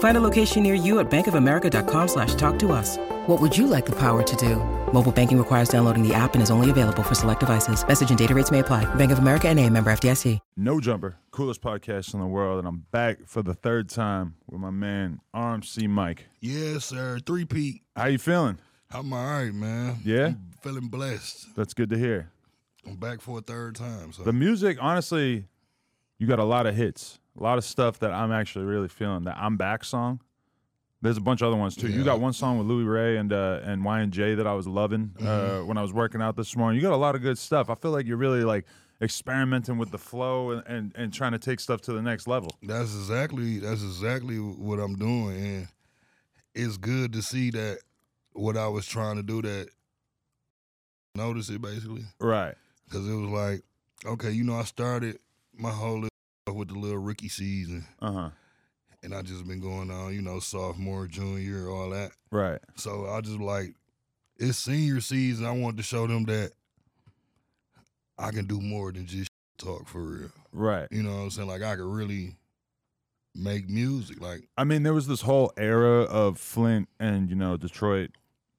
Find a location near you at bankofamerica.com slash talk to us. What would you like the power to do? Mobile banking requires downloading the app and is only available for select devices. Message and data rates may apply. Bank of America and a member FDIC. No Jumper, coolest podcast in the world, and I'm back for the third time with my man RMC Mike. Yes, sir. Three Pete. How you feeling? I'm all right, man. Yeah? I'm feeling blessed. That's good to hear. I'm back for a third time. So The music, honestly, you got a lot of hits, a lot of stuff that I'm actually really feeling. That I'm back song. There's a bunch of other ones too. You got one song with Louie Ray and uh, and Y and J that I was loving Mm-hmm. uh, when I was working out this morning. You got a lot of good stuff. I feel like you're really like experimenting with the flow and, and, and trying to take stuff to the next level. that's exactly that's exactly what I'm doing, and it's good to see that what I was trying to do that notice it basically Right. because it was like okay, you know, I started my whole with the little rookie season, Uh huh. and I just been going on, you know, sophomore, junior, all that. Right. So I just like it's senior season. I wanted to show them that I can do more than just talk for real. Right. You know what I'm saying? Like I could really make music. Like I mean, there was this whole era of Flint and you know Detroit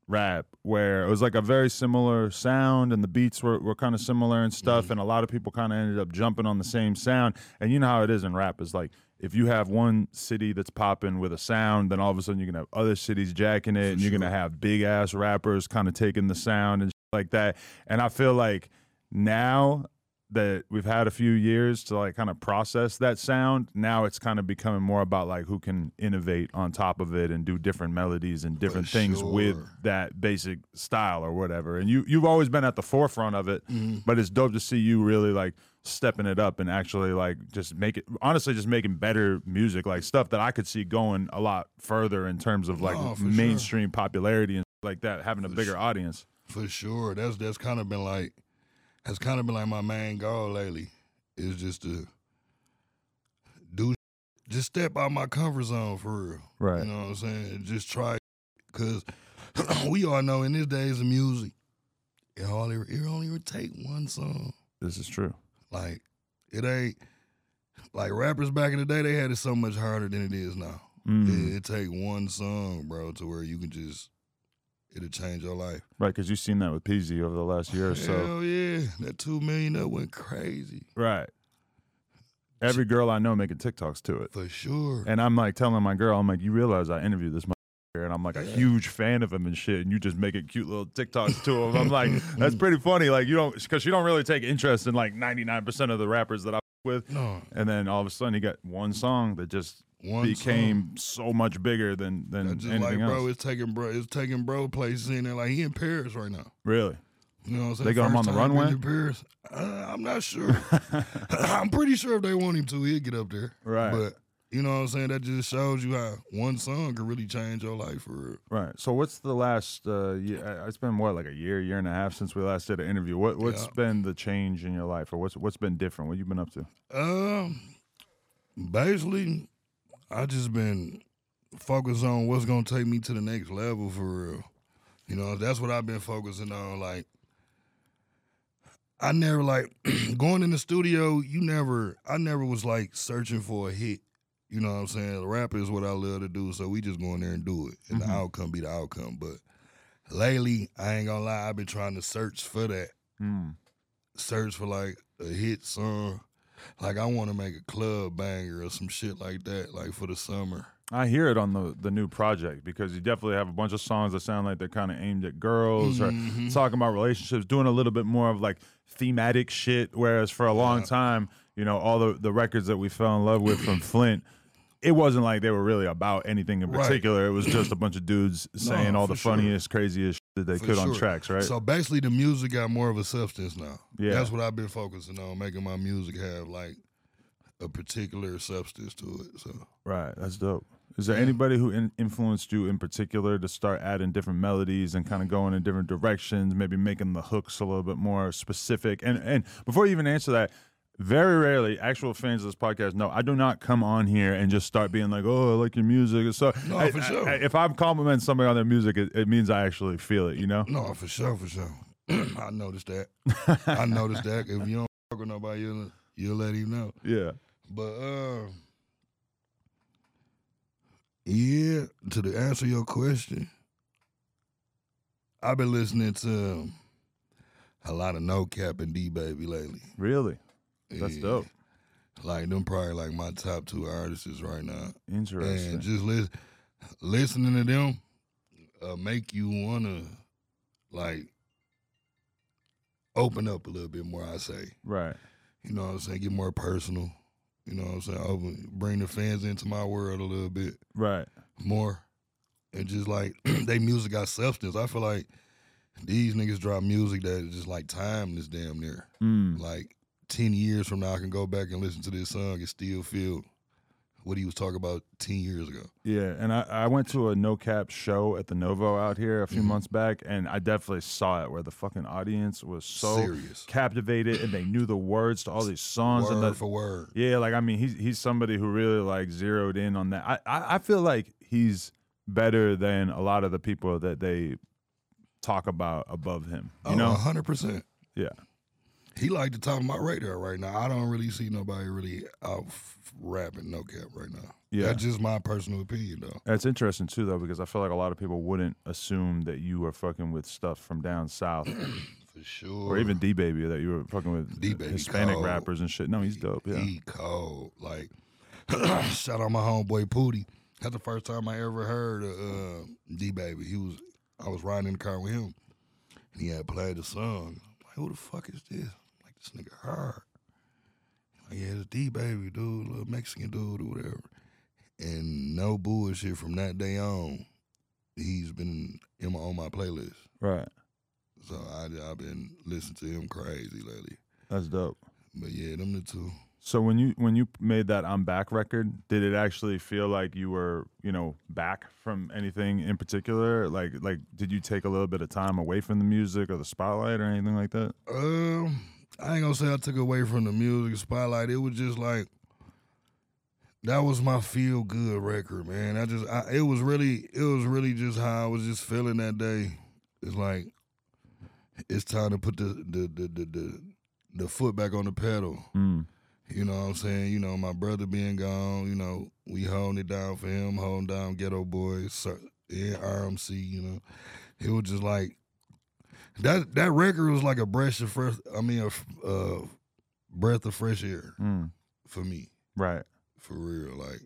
rap where it was like a very similar sound and the beats were, were kind of similar and stuff mm. and a lot of people kind of ended up jumping on the same sound. And you know how it is in rap is like if you have one city that's popping with a sound then all of a sudden you're gonna have other cities jacking it and you're gonna have big ass rappers kind of taking the sound and like that. And i feel like now that we've had a few years to like kind of process that sound now it's kind of becoming more about like who can innovate on top of it and do different melodies and different things with that basic style or whatever and you you've always been at the forefront of it Mm-hmm. but it's dope to see you really like stepping it up and actually like just make it honestly just making better music like stuff that I could see going a lot further in terms of like No, for sure. mainstream popularity and like that having a bigger audience for sure. That's that's kind of been like has kind of been like my main goal lately. Is just to do just step out my comfort zone for real. Right. You know what I'm saying? Just try because we all know in these days of music, it only it only would take one song. this is true Like it ain't like rappers back in the day. They had it so much harder than it is now. Mm. It, it take one song, bro, to where you can just it'll change your life. right because you've seen that with Peezy over the last year or so Hell yeah, that two million that went crazy Right. Every girl I know making TikToks to it. for sure. And I'm like telling my girl, I'm like, you realize I interviewed this motherfucker and I'm like a huge fan of him and shit, and you just making cute little TikToks to him. I'm like, that's pretty funny. Like you don't, because you don't really take interest in like 99% of the rappers that I with. No, And then all of a sudden, you got one song that just One became so much bigger than than That's just anything like, bro, else. it's taking bro, it's taking bro places in there. Like he in Paris right now. Really? You know what I'm saying? They got him on the runway? in Paris. Uh, I'm not sure. I'm pretty sure if they want him to, he'll get up there. Right. But you know what I'm saying? That just shows you how one song can really change your life for real. Right. So what's the last uh year it's been what, like a year, year and a half since we last did an interview. What what's Yeah. been the change in your life or what's what's been different? What you been up to? Um, basically, I just been focused on what's gonna take me to the next level for real. You know, that's what I've been focusing on. Like, I never like going in the studio. You never, I never was like searching for a hit. You know what I'm saying? The rap is what I love to do, so we just go in there and do it, and the outcome be the outcome. But lately, I ain't gonna lie, I've been trying to search for that Mm. search for like a hit song. Like I want to make a club banger or some shit like that, like for the summer. I hear it on the the new project because you definitely have a bunch of songs that sound like they're kind of aimed at girls or Mhm. talking about relationships, doing a little bit more of like thematic shit. Whereas for a long Yeah. time, you know, all the the records that we fell in love with from Flint. It wasn't like they were really about anything in Right. particular. It was just a bunch of dudes saying all for the sure. funniest, craziest shit that they could on tracks, right? So basically, the music got more of a substance now. Yeah. that's what I've been focusing on, making my music have like a particular substance to it. So Right, that's dope. Is there anybody who in- influenced you in particular to start adding different melodies and kind of going in different directions, maybe making the hooks a little bit more specific? And and before you even answer that, very rarely actual fans of this podcast know I do not come on here and just start being like, "Oh, I like your music." So, No, I- for sure. I- if I'm complimenting somebody on their music, it, it means I actually feel it. You know? no, for sure, for sure. I noticed that. I noticed that. If you don't fuck with nobody, you'll you'll let him know. Yeah. But uh, yeah, to the answer your question, I've been listening to a lot of NoCap and DeeBaby lately. Really? That's Yeah. dope. Like them, probably like my top two artists right now. Interesting. And just lis- listening to them uh, make you wanna like open up a little bit more. I say, right. you know what I'm saying, get more personal. You know what I'm saying, open, bring the fans into my world a little bit Right. more, and just like they music got substance. I feel like these niggas drop music that is just like timeless, damn near. Mm. Like ten years from now, I can go back and listen to this song and still feel what he was talking about ten years ago. Yeah, and I, I went to a NoCap show at the Novo out here a few Mhm. months back, and I definitely saw it where the fucking audience was so Serious. captivated and they knew the words to all these songs. word and the, for word. yeah, like I mean, he's he's somebody who really like zeroed in on that. I, I I feel like he's better than a lot of the people that they talk about above him. You Oh, know? hundred percent. Yeah. He like the top of my radar right now. I don't really see nobody really out rapping NoCap right now. Yeah. That's just my personal opinion though. That's interesting too, though, because I feel like a lot of people wouldn't assume that you were fucking with stuff from down south, For sure. or even DeeBaby, that you were fucking with DeeBaby Hispanic cold. rappers and shit. No, he's dope. Yeah, He cold. Like shout out my homeboy Pootie. That's the first time I ever heard uh, DeeBaby. He was I was riding in the car with him. And he had played the song. Like, who the fuck is this? This nigga hard. Like, yeah, it's DeeBaby, dude, little Mexican dude or whatever. And no bullshit from that day on, he's been in my, on my playlist. right. So I, I've been listening to him crazy lately. That's dope. But yeah, them the two. So when you when you made that I'm back record, did it actually feel like you were you know back from anything in particular? Like like did you take a little bit of time away from the music or the spotlight or anything like that? Um, I ain't gonna say I took away from the music spotlight. It was just like that was my feel good record, man. I just, I, it was really, it was really just how I was just feeling that day. It's like it's time to put the the the the the, the foot back on the pedal. Mm. You know what I'm saying? You know, my brother being gone, you know, we holding it down for him, holding down Ghetto Boyz, yeah, RMC, you know. It was just like that that record was like a breath of fresh I mean a uh, breath of fresh air Mm. for me, Right. for real. Like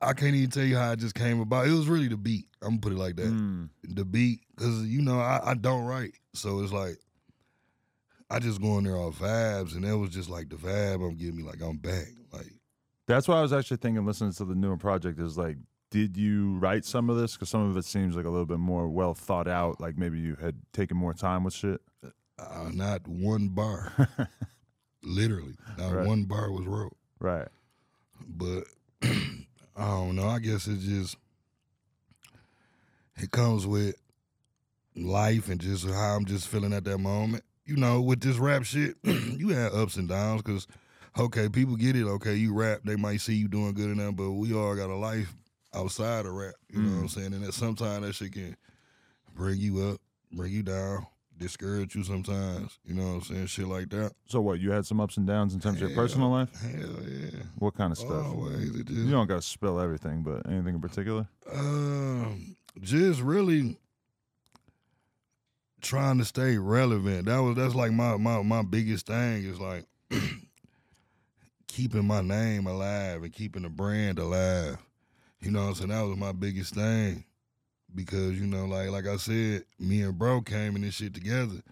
I can't even tell you how it just came about. It was really the beat. I'm gonna put it like that. Mm. The beat, cause you know I, I don't write, so it's like I just go in there off vibes, and it was just like the vibe I'm getting me like I'm back. Like That's why I was actually thinking listening to the newer project is like, did you write some of this? Because some of it seems like a little bit more well thought out. Like maybe you had taken more time with shit. uh, not one bar, literally, not Right. one bar was wrote. Right. But I don't know. I guess it just it comes with life and just how I'm just feeling at that moment. You know, with this rap shit, you have ups and downs because okay, people get it. Okay, you rap, they might see you doing good enough, but we all got a life outside of rap. You know what I'm saying? And that sometimes that shit can bring you up, bring you down, discourage you sometimes. You know what I'm saying? Shit like that. So what? You had some ups and downs in terms of your personal life. Hell yeah. What kind of stuff? Always. It just, You don't got to spill everything, but anything in particular? Um, just really trying to stay relevant. That was that's like my my my biggest thing is like keeping my name alive and keeping the brand alive. You know what I'm saying? That was my biggest thing. Because, you know, like like I said, me and bro came in this shit together.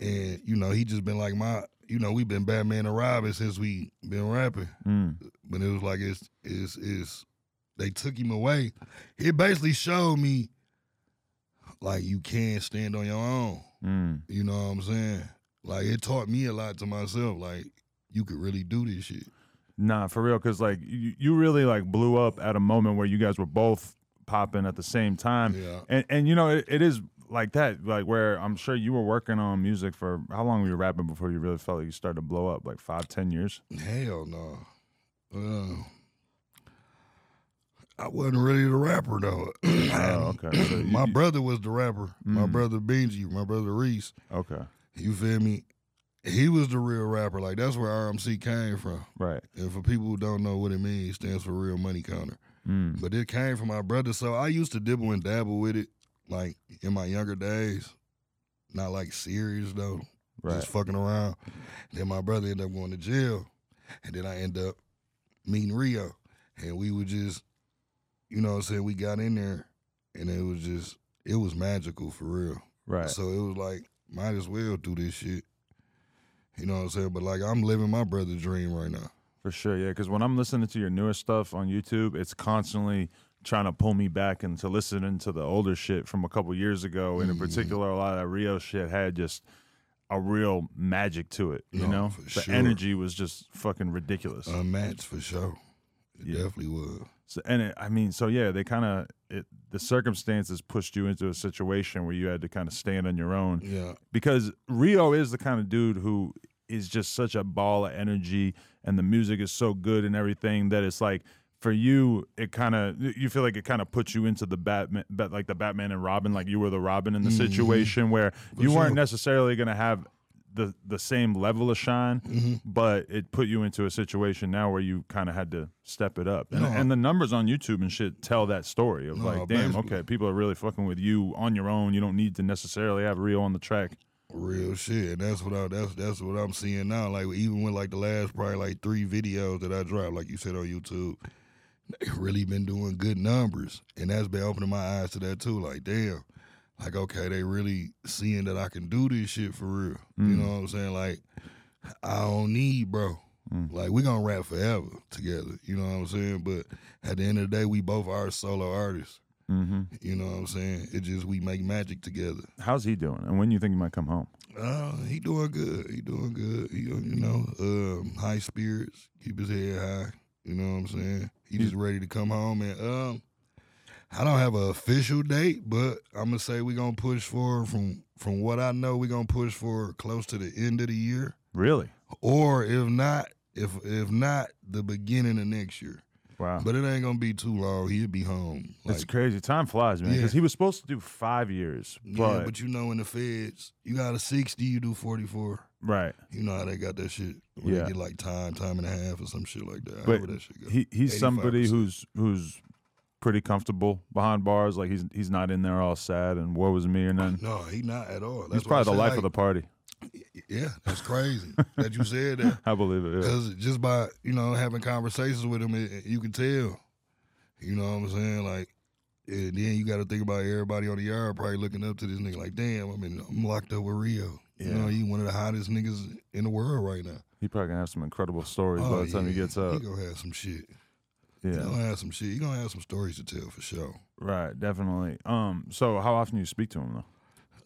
And, you know, he just been like my you know, we've been Batman and Robin since we been rapping. Mm. But it was like it's it's it's they took him away. It basically showed me like you can stand on your own. Mm. You know what I'm saying? Like it taught me a lot to myself. Like you could really do this shit. Nah, for real, because like you, you really like blew up at a moment where you guys were both popping at the same time, Yeah. and and you know it, it is like that, like where I'm sure you were working on music for how long were you rapping before you really felt like you started to blow up, like five, ten years. Hell no. Uh, I wasn't really the rapper though. Oh, okay. So you- my brother was the rapper. My Mm. brother Benji, my brother Reese. Okay, You feel me? He was the real rapper. Like that's where RMC came from. right. And for people who don't know what it means, it stands for real money counter. Mm. But it came from my brother. So I used to dibble and dabble with it, like in my younger days. Not like serious though. Right. Just fucking around. Then my brother ended up going to jail. And then I end up meeting Rio. And we would just, you know what I'm saying, we got in there and it was just it was magical for real. Right. So it was like, might as well do this shit. You know what I'm saying? But like I'm living my brother's dream right now. For sure, yeah. Because when I'm listening to your newer stuff on YouTube, it's constantly trying to pull me back into listening to the older shit from a couple years ago. And in Mhm. particular, a lot of that Rio shit had just a real magic to it. You No, know, for the sure. energy was just fucking ridiculous. Unmatched for sure. It Yeah. definitely was. So, and it, I mean, so yeah, they kind of the circumstances pushed you into a situation where you had to kind of stand on your own Yeah. because Rio is the kind of dude who is just such a ball of energy and the music is so good and everything that it's like for you it kind of you feel like it kind of puts you into the Batman but like the Batman and Robin like you were the Robin in the Mhm. situation where For you weren't necessarily going to have the the same level of shine hmm but it put you into a situation now where you kind of had to step it up and, No. and the numbers on YouTube and shit tell that story of No, like damn basically. okay people are really fucking with you on your own you don't need to necessarily have Rio on the track Real shit. And that's what I that's that's what I'm seeing now. Like even with like the last probably like three videos that I dropped, like you said on YouTube, they really been doing good numbers. And that's been opening my eyes to that too. Like, damn. Like, okay, they really seeing that I can do this shit for real. You Mm. know what I'm saying? Like, I don't need bro. Mm. Like we gonna rap forever together. You know what I'm saying? But at the end of the day, we both are solo artists. mm-hmm. You know what I'm saying? It just we make magic together. How's he doing? And when you think he might come home? Uh, he doing good. He doing good. He, you know, um, high spirits, keep his head high. You know what I'm saying? He just ready to come home and um, I don't have an official date, but I'm gonna say we're gonna push for from from what I know, we're gonna push for close to the end of the year, Really? or if not, if if not the beginning of next year. Wow. But it ain't gonna be too long. He'll be home. it's crazy. Time flies, man. Because Yeah. he was supposed to do five years, yeah, but, but you know, in the feds, you got a 60, you do 44. right. You know how they got that shit. Where Yeah. Get like time, time and a half or some shit like that. But that shit go. He he's somebody 85%. who's who's pretty comfortable behind bars. Like he's he's not in there all sad and woe was me or nothing. no, he not at all. he's That's I probably the life like, of the party. Yeah, that's crazy that you said that. I believe it. Yeah. Because just by you know having conversations with him, it, you can tell. You know what I'm saying? Like, and then you got to think about everybody on the yard probably looking up to this nigga like, damn, I mean, I'm locked up with Rio. You know, he's one of the hottest niggas in the world right now. He probably gonna have some incredible stories oh, by Oh, the time he gets up. He gonna have some shit. He Yeah. gonna have some shit. He gonna have some stories to tell for sure. Right. Definitely. Um. So how often do you speak to him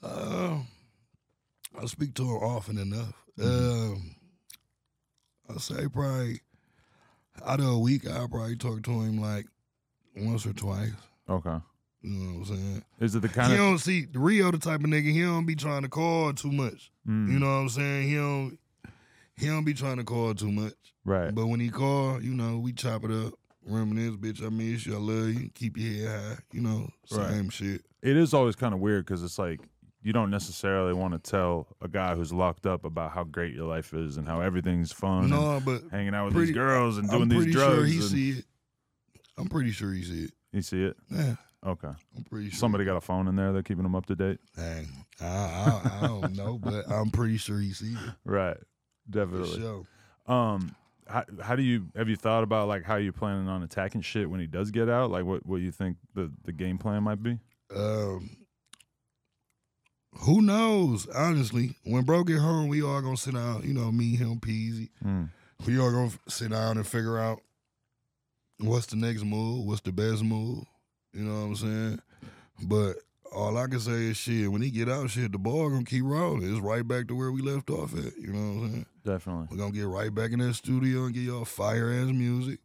though? Uh, I speak to him often enough. Mm-hmm. Um, I say probably out of a week, I probably talk to him like once or twice. Okay. You know what I'm saying? Is it the He kind of He don't see the Rio the type of nigga. He don't be trying to call too much. Mm, You know what I'm saying? He don't. He don't be trying to call too much. right? But when he call, you know, we chop it up. Reminisce, bitch. I miss you. I love you. Keep your head high. You know, Right. same shit. It is always kind of weird because it's like you don't necessarily want to tell a guy who's locked up about how great your life is and how everything's fun. and No, but hanging out with pretty- these girls and doing I'm these pretty drugs. sure he and- see it. I'm pretty sure he see it. You see it? Yeah, Okay. I'm pretty sure. Somebody got a phone in there. They're keeping them up to date. Dang, I, I, I don't know, but I'm pretty sure he see it. Right. For Definitely. sure. Um, how, how do you have you thought about like how you planning on attacking shit when he does get out? Like what what you think the the game plan might be? Um, Who knows? Honestly, when bro get home, we all gonna sit down. You know, me, him, Peezy. Mm. We all gonna sit down and figure out what's the next move, what's the best move. You know what I'm saying? But all I can say is shit. When he get out, shit, the ball gonna keep rolling. It's right back to where we left off at. You know what I'm saying? Definitely. We're gonna get right back in that studio and get y'all fire ass music.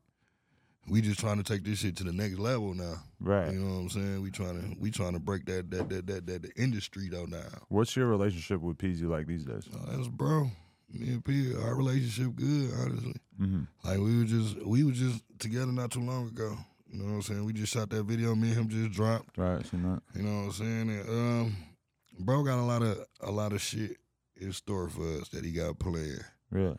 We just trying to take this shit to the next level now. Right. You know what I'm saying? We trying to we trying to break that that that that that the industry though now. What's your relationship with Peezy like these days? Oh, that's bro. Me and P, our relationship good, honestly. Mm-hmm. Like we were just we were just together not too long ago. You know what I'm saying? We just shot that video. Me and him just dropped. Right. Seen that. You know what I'm saying? And, um, bro got a lot of a lot of shit in store for us that he got planned, Really.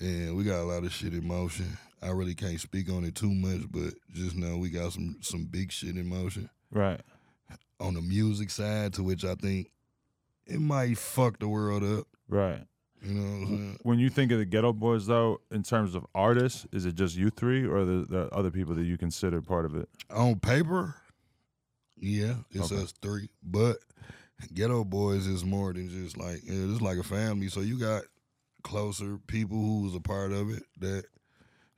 and we got a lot of shit in motion. I really can't speak on it too much, but just know we got some some big shit in motion Right. on the music side, to which I think it might fuck the world up. Right. You know what I'm saying? When you think of the Ghetto Boyz, though, in terms of artists, is it just you three, or there, there other people that you consider part of it? On paper, yeah, it's Okay. us three. But Ghetto Boyz is more than just like it's like a family. So you got closer people who's a part of it that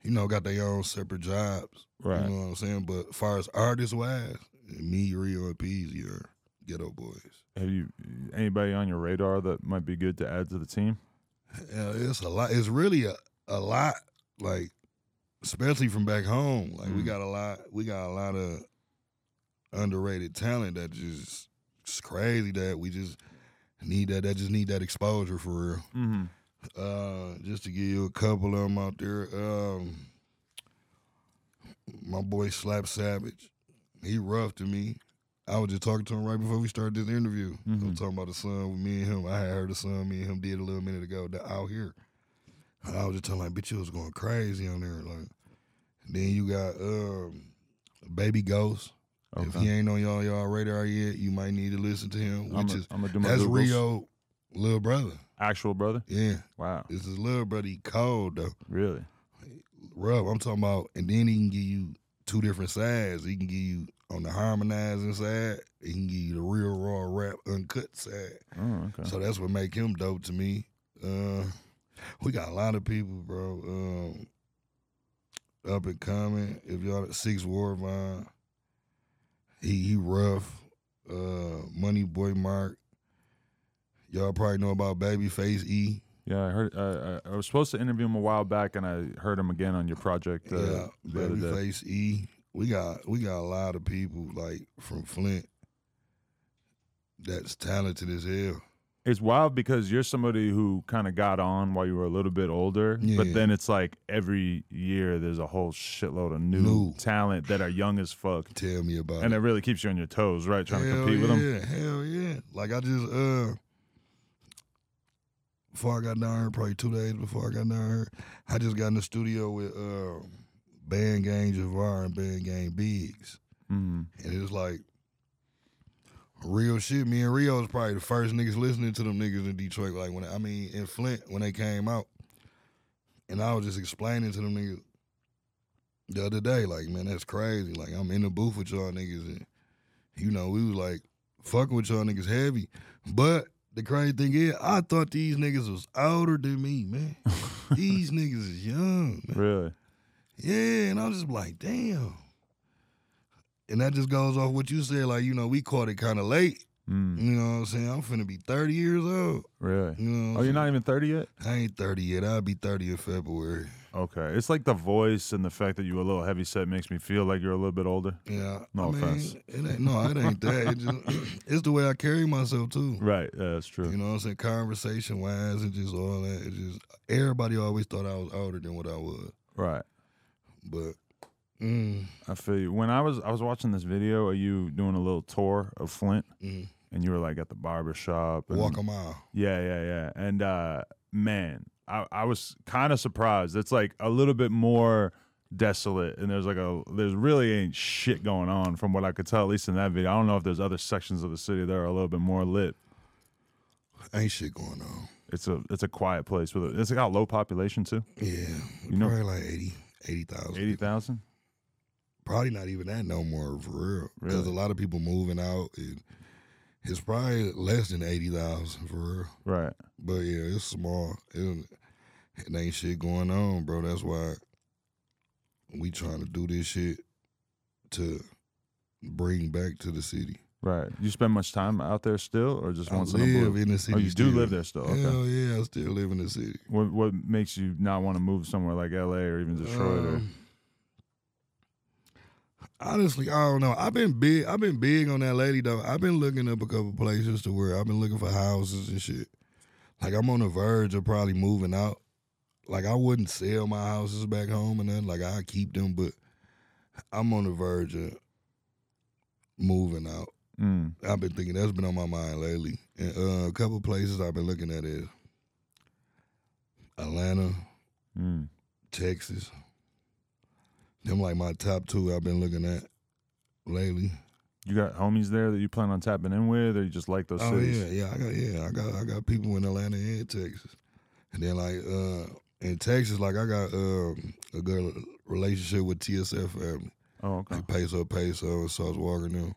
you know got their own separate jobs. Right. You know what I'm saying? But as far as artist wise, me, Rio, and Peezy are Ghetto Boyz. Have you anybody on your radar that might be good to add to the team? Yeah, it's a lot. It's really a, a lot. Like, especially from back home. Like we Mm. got a lot. We got a lot of underrated talent that just it's crazy that we just need that. That just need that exposure for real. Mm-hmm. Uh, just to give you a couple of them out there. Um, my boy Slap Savage, he rough to me. I was just talking to him right before we started this interview. I Mhm. was talking about the song with me and him. I had heard the song me and him did a little minute ago out here. And I was just telling like, bitch, you was going crazy on there. Like, then you got um, Baby Ghost. If he ain't on y'all y'all radar yet, you might need to listen to him. I'm Which is gonna do my that's Googles. Rio little brother. Actual brother. Yeah, Wow. this is little brother. He cold though. Really. Rough. I'm talking about, and then he can give you two different sides. He can give you on the harmonizing side. He can give you the real raw rap uncut side. Oh, okay. So that's what make him dope to me. Uh, we got a lot of people, bro. Um, up and coming. If y'all Six Warvine, he he rough. Uh, Money Boy Mark. Y'all probably know about Babyface E. Yeah, I heard. Uh, I I was supposed to interview him a while back, and I heard him again on your project uh, yeah, the other day. Babyface E. We got we got a lot of people like from Flint that's talented as hell. It's wild because you're somebody who kind of got on while you were a little bit older, Yeah. but then it's like every year there's a whole shitload of new, New. talent that are young as fuck, Tell me about and it. it really keeps you on your toes, right? Trying to Hell compete with them. yeah, Hell yeah. Like I just uh before I got down here, probably two days before I got down here, I just got in the studio with uh Band Gang Javar and Band Gang Biggs. Mm. And it was like real shit. Me and Rio was probably the first niggas listening to them niggas in Detroit. Like when I mean in Flint when they came out. And I was just explaining to them niggas the other day, like, man, that's crazy. Like I'm in the booth with y'all niggas and you know, we was like fucking with y'all niggas heavy. But the crazy thing is, I thought these niggas was older than me, man. these niggas is young, man. Really? Yeah, and I'm just like, damn. And that just goes off what you said, like, you know, we caught it kind of late. Mm. You know what I'm saying? I'm finna be 30 years old. Really? You know Oh, you're not even 30 yet? I ain't 30 yet. I'll be 30 in February. Okay. It's like the voice and the fact that you're a little heavy set makes me feel like you're a little bit older. Yeah. No I mean, offense. It ain't, no, it ain't that. It just, it's the way I carry myself, too. Right. Yeah, that's true. You know what I'm saying? Conversation wise and just all that. It just, everybody always thought I was older than what I was. Right. But, mm, I feel you. When I was I was watching this video of you doing a little tour of Flint, mm, and you were like at the barber shop. And, walk a mile. Yeah, yeah, yeah. And uh, man, I, I was kind of surprised. It's like a little bit more desolate, and there's like a there's really ain't shit going on from what I could tell, at least in that video. I don't know if there's other sections of the city that are a little bit more lit. Ain't shit going on. It's a it's a quiet place with a, it's got low population too. Yeah. You know- like 80, 80,000. Eighty thousand. Probably not even that no more for real. Because Really? a lot of people moving out and It's probably less than eighty thousand for real. Right. But yeah, it's small. It, it ain't shit going on, bro. That's why we trying to do this shit to bring back to the city. Right. You spend much time out there still, or just I once in a blue? in the city. Oh, you do live there still. Okay. Hell yeah, I still live in the city. What What makes you not want to move somewhere like L.A. or even Detroit? or Um, Honestly, I don't know. I've been big. I've been big on that lady though. I've been looking up a couple places to where I've been looking for houses and shit. Like I'm on the verge of probably moving out. Like I wouldn't sell my houses back home and nothing. Like I keep them, but I'm on the verge of moving out. Mm. I've been thinking that's been on my mind lately. And uh, a couple places I've been looking at is Atlanta, Mm. Texas. Them like my top two I've been looking at lately. You got homies there that you plan on tapping in with, or you just like those Oh cities? yeah, yeah. I got yeah, I got I got people in Atlanta and Texas. And then like uh in Texas, like I got um a good relationship with TSF family. Oh, okay. Like Peso Peso Sauce Walka them.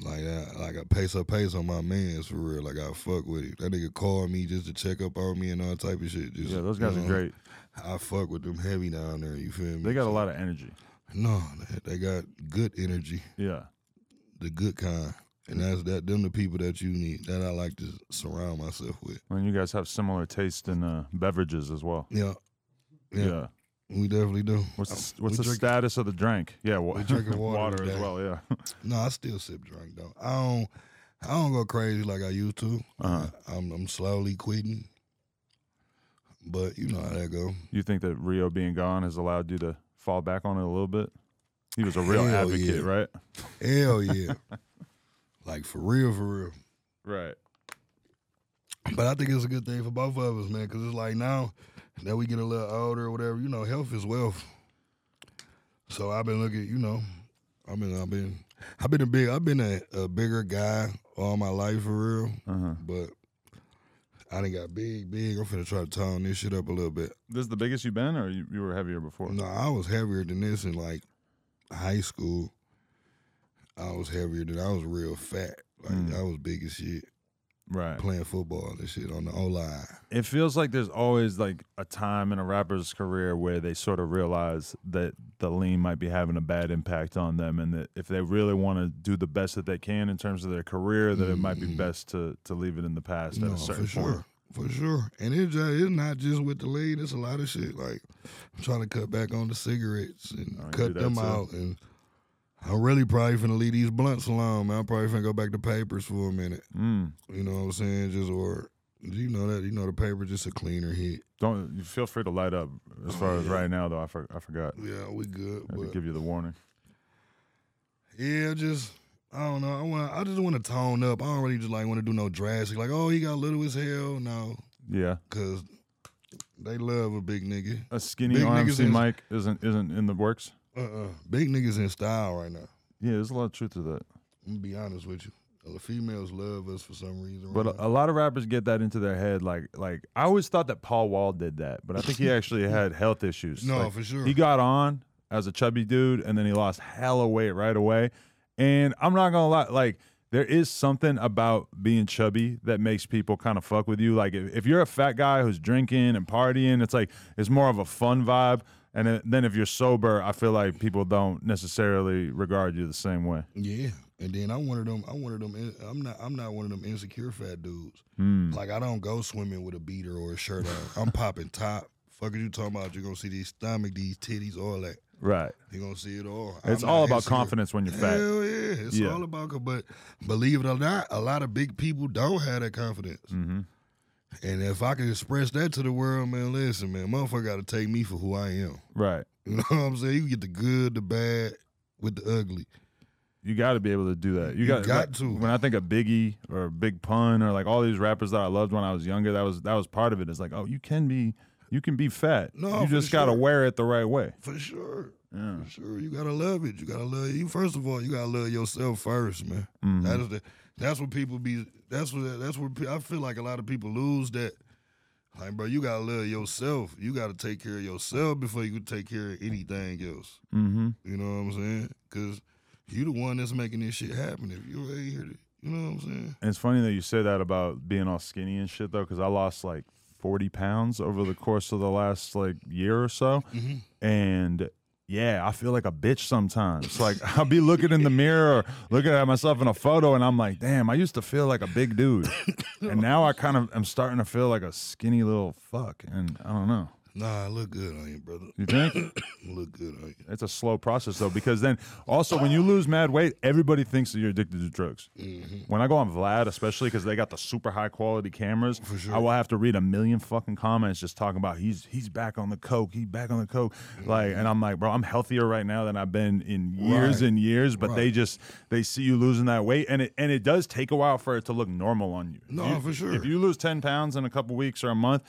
Like that, like I Peso Peso my man's for real. Like I fuck with it. That nigga called me just to check up on me and all type of shit. Just, Yeah, those guys you are great. I fuck with them heavy down there. You feel me? They got a lot of energy. No, they- they got good energy, Yeah. the good kind, and that's that. Them the people that you need. That I like to surround myself with. And you guys have similar taste in uh, beverages as well. Yeah, Yeah. yeah, we definitely do. What's the, what's the drink- status of the drink? Yeah, wa- we drinking water as well. Yeah. No, I still sip drink though. I don't. I don't go crazy like I used to. Uh-huh. I'm, I'm slowly quitting, but you know how that go. You think that Rio being gone has allowed you to fall back on it a little bit? He was a real Hell advocate, yeah. right? Hell yeah, like for real, for real. Right. But I think it's a good thing for both of us, man, because it's like now that we get a little older or whatever, you know, health is wealth. So I've been looking, you know, I've been, I've been, I've been a big, I've been a, a bigger guy all my life for real, Uh-huh. but I done got big, big. I'm finna try to tone this shit up a little bit. This is the biggest you've been, or you, you were heavier before? No, I was heavier than this in like high school. I was heavier than I was real fat. Like Mm. I was big as shit Right. playing football and shit on the O line. It feels like there's always like a time in a rapper's career where they sort of realize that the lean might be having a bad impact on them, and that if they really want to do the best that they can in terms of their career, that it might be Mhm. best to to leave it in the past at a certain for point. sure. For sure. And it just, it's not just with the lead, it's a lot of shit. Like I'm trying to cut back on the cigarettes and cut them too? out and I'm really probably finna leave these blunts alone, man. I'm probably finna go back to papers for a minute. Mm. You know what I'm saying? Just or you know that you know the paper just a cleaner hit. Don't you feel free to light up. As Oh, far as right now, though, I, for, I forgot. Yeah, we good. I But give you the warning. yeah, just I don't know. I want I just want to tone up. I don't really just like want to do no drastic. Like, oh, he got little as hell. No, Yeah, cause they love a big nigga. a skinny Big niggas RMC is- Mike isn't isn't in the works. Uh uh Big niggas in style right now. Yeah, there's a lot of truth to that. I'm gonna be honest with you. The females love us for some reason. But right a, a lot of rappers get that into their head. Like, like I always thought that Paul Wall did that, but I think he actually had health issues. No, Like, for sure. He got on as a chubby dude, and then he lost hella weight right away. And I'm not gonna lie, like there is something about being chubby that makes people kind of fuck with you. Like if, if you're a fat guy who's drinking and partying, it's like it's more of a fun vibe. And then- if you're sober, I feel like people don't necessarily regard you the same way. yeah. And then I'm one of them. I'm one of them. I'm not. I'm not one of them insecure fat dudes. Mm. Like I don't go swimming with a beater or a shirt on. I'm popping top. Fuck are you talking about? You're gonna see these stomach, these titties, all that. Right. You're gonna see it all. It's I'm all about insecure. confidence when you're fat. Hell yeah, it's Yeah. all about. But believe it or not, a lot of big people don't have that confidence. hmm And if I can express that to the world, man, listen, man, motherfucker got to take me for who I am. Right. You know what I'm saying? You get the good, the bad, with the ugly. You got to be able to do that. You, You got, got like, to. When I think of Biggie or Big Pun or like all these rappers that I loved when I was younger, that was that was part of it. It's like, oh, you can be you can be fat. No, you just got to sure. wear it the right way. For sure. Yeah. For sure. You gotta love it. You gotta love you. First of all, you gotta love yourself first, man. Mhm. That is the that's what people be that's what that's what I feel like a lot of people lose that like bro, you gotta love yourself. You gotta take care of yourself before you can take care of anything else. Mm-hmm. You know what I'm saying? Cause you the one that's making this shit happen. If you ain't here to You know what I'm saying? And it's funny that you say that about being all skinny and shit though, because I lost like 40 pounds over the course of the last like year or so, and yeah, I feel like a bitch sometimes. Like I'll be looking in the mirror, looking at myself in a photo, and I'm like, damn, I used to feel like a big dude, and now I kind of am starting to feel like a skinny little fuck, and I don't know. Nah, I look good on you, brother. You think? look good on you. It's a slow process though, because then also when you lose mad weight, everybody thinks that you're addicted to drugs. Mm-hmm. When I go on Vlad, especially because they got the super high quality cameras, I will have to read a million fucking comments just talking about he's he's back on the coke, he's back on the coke, mm-hmm. like, and I'm like, bro, I'm healthier right now than I've been in years Right. and years, but they just they see you losing that weight, and it and it does take a while for it to look normal on you. No, You- for sure. If you lose ten pounds in a couple weeks or a month.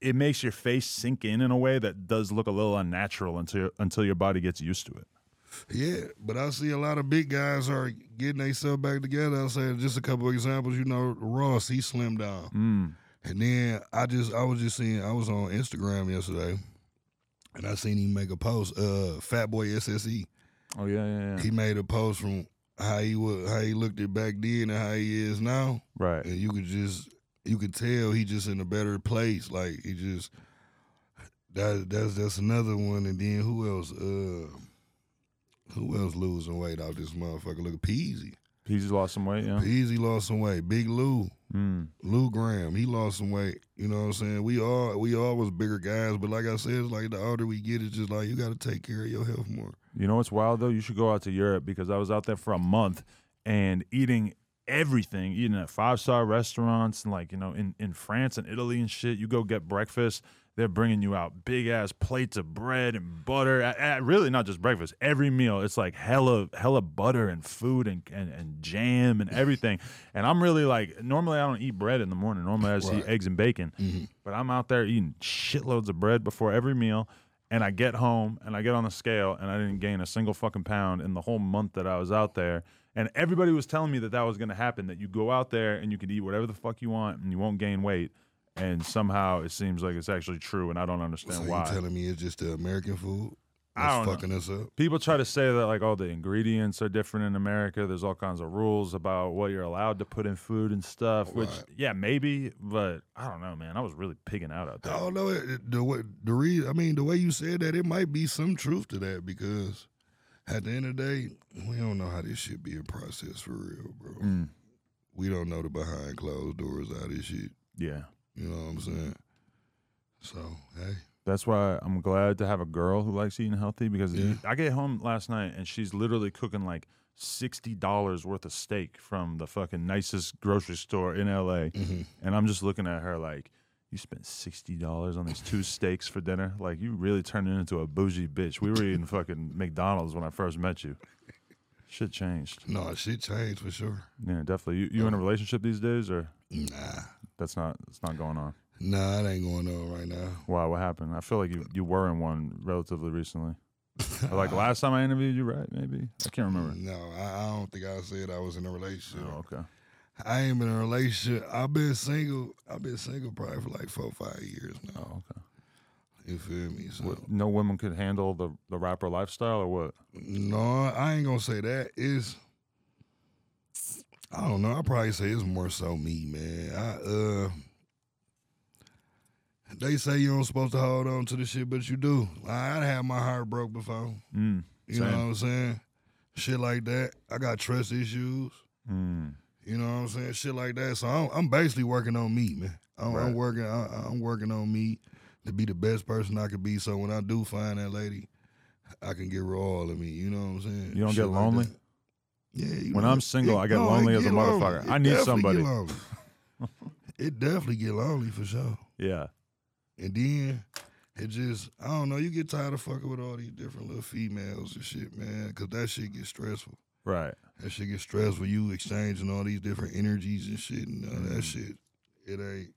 It makes your face sink in in a way that does look a little unnatural until until your body gets used to it. Yeah, but I see a lot of big guys are getting themselves back together. I'll say just a couple of examples. You know, Ross, he slimmed down. Mm. And then I just I was just seeing I was on Instagram yesterday and I seen him make a post, uh Fat Boy SSE. Oh yeah, yeah, yeah. He made a post from how he was how he looked at back then and how he is now. right. And you could just you could tell he just in a better place. Like he just that that's that's another one. And then who else? Uh who else losing weight out this motherfucker? Look at Peezy. He's lost some weight, yeah. Peezy lost some weight. Big Lou. Mm. Lou Graham, he lost some weight. You know what I'm saying? We all we all was bigger guys, but like I said, it's like the older we get, it's just like you got to take care of your health more. You know what's wild though? You should go out to Europe because I was out there for a month and eating everything, eating at five star restaurants and like you know in in France and Italy and shit. You go get breakfast. They're bringing you out big ass plates of bread and butter. Uh, uh, really, not just breakfast. Every meal, it's like hella, hella butter and food and, and, and jam and everything. and I'm really like, normally I don't eat bread in the morning. Normally I just eat eggs and bacon. But I'm out there eating shitloads of bread before every meal. And I get home and I get on the scale and I didn't gain a single fucking pound in the whole month that I was out there. And everybody was telling me that that was going to happen, that you go out there and you can eat whatever the fuck you want and you won't gain weight. And somehow it seems like it's actually true, and I don't understand So you why. telling me it's just the American food that's don't know. fucking us up? People try to say that like all the ingredients are different in America. There's all kinds of rules about what you're allowed to put in food and stuff. Which, yeah, maybe, but I don't know, man. I was really pigging out out there. I don't know the way the re, I mean the way you said that, it might be some truth to that because at the end of the day, we don't know how this shit being processed for real, bro. Mm, We don't know the behind closed doors how this shit. yeah. You know what I'm saying? So hey, That's why I'm glad to have a girl who likes eating healthy because Yeah. I get home last night and she's literally cooking like sixty dollars worth of steak from the fucking nicest grocery store in LA, Mm-hmm. and I'm just looking at her like, "You spent sixty dollars on these two steaks for dinner? Like you really turned into a bougie bitch." We were eating fucking McDonald's when I first met you. Shit changed. no shit changed for sure. Yeah, definitely. You you in a relationship these days, or Nah, that's not that's not going on? nah, it ain't going on right now. Why? What happened? I feel like you you were in one relatively recently. Or, like last time I interviewed you, right? Maybe I can't remember. No, I, I don't think I said I was in a relationship. Oh, okay. I ain't been in a relationship. I've been single. I've been single probably for like four, or five years now. Oh, okay. You feel me? So What, no women could handle the the rapper lifestyle, or what? no, I ain't gonna say that. It's I don't know. I probably say it's more so me, man. I uh they say you don't supposed to hold on to the shit, but you do. I'd had my heart broke before. Mm. You know Same. what I'm saying? Shit like that. I got trust issues. Mm. You know what I'm saying? Shit like that. So I'm, I'm basically working on me, man. I'm, Right. I'm working. I, I'm working on me to be the best person I could be. So when I do find that lady, I can give her all of me. You know what I'm saying? You don't Shit get lonely? that. yeah. You When know, I'm single, it- I get no, lonely as a lonely. motherfucker. It I need somebody. Get it definitely get lonely for sure. Yeah. And then it just, I don't know, you get tired of fucking with all these different little females and shit, man, because that shit gets stressful. Right. That shit gets stressful. You exchanging all these different energies and shit, and uh, that shit, it ain't.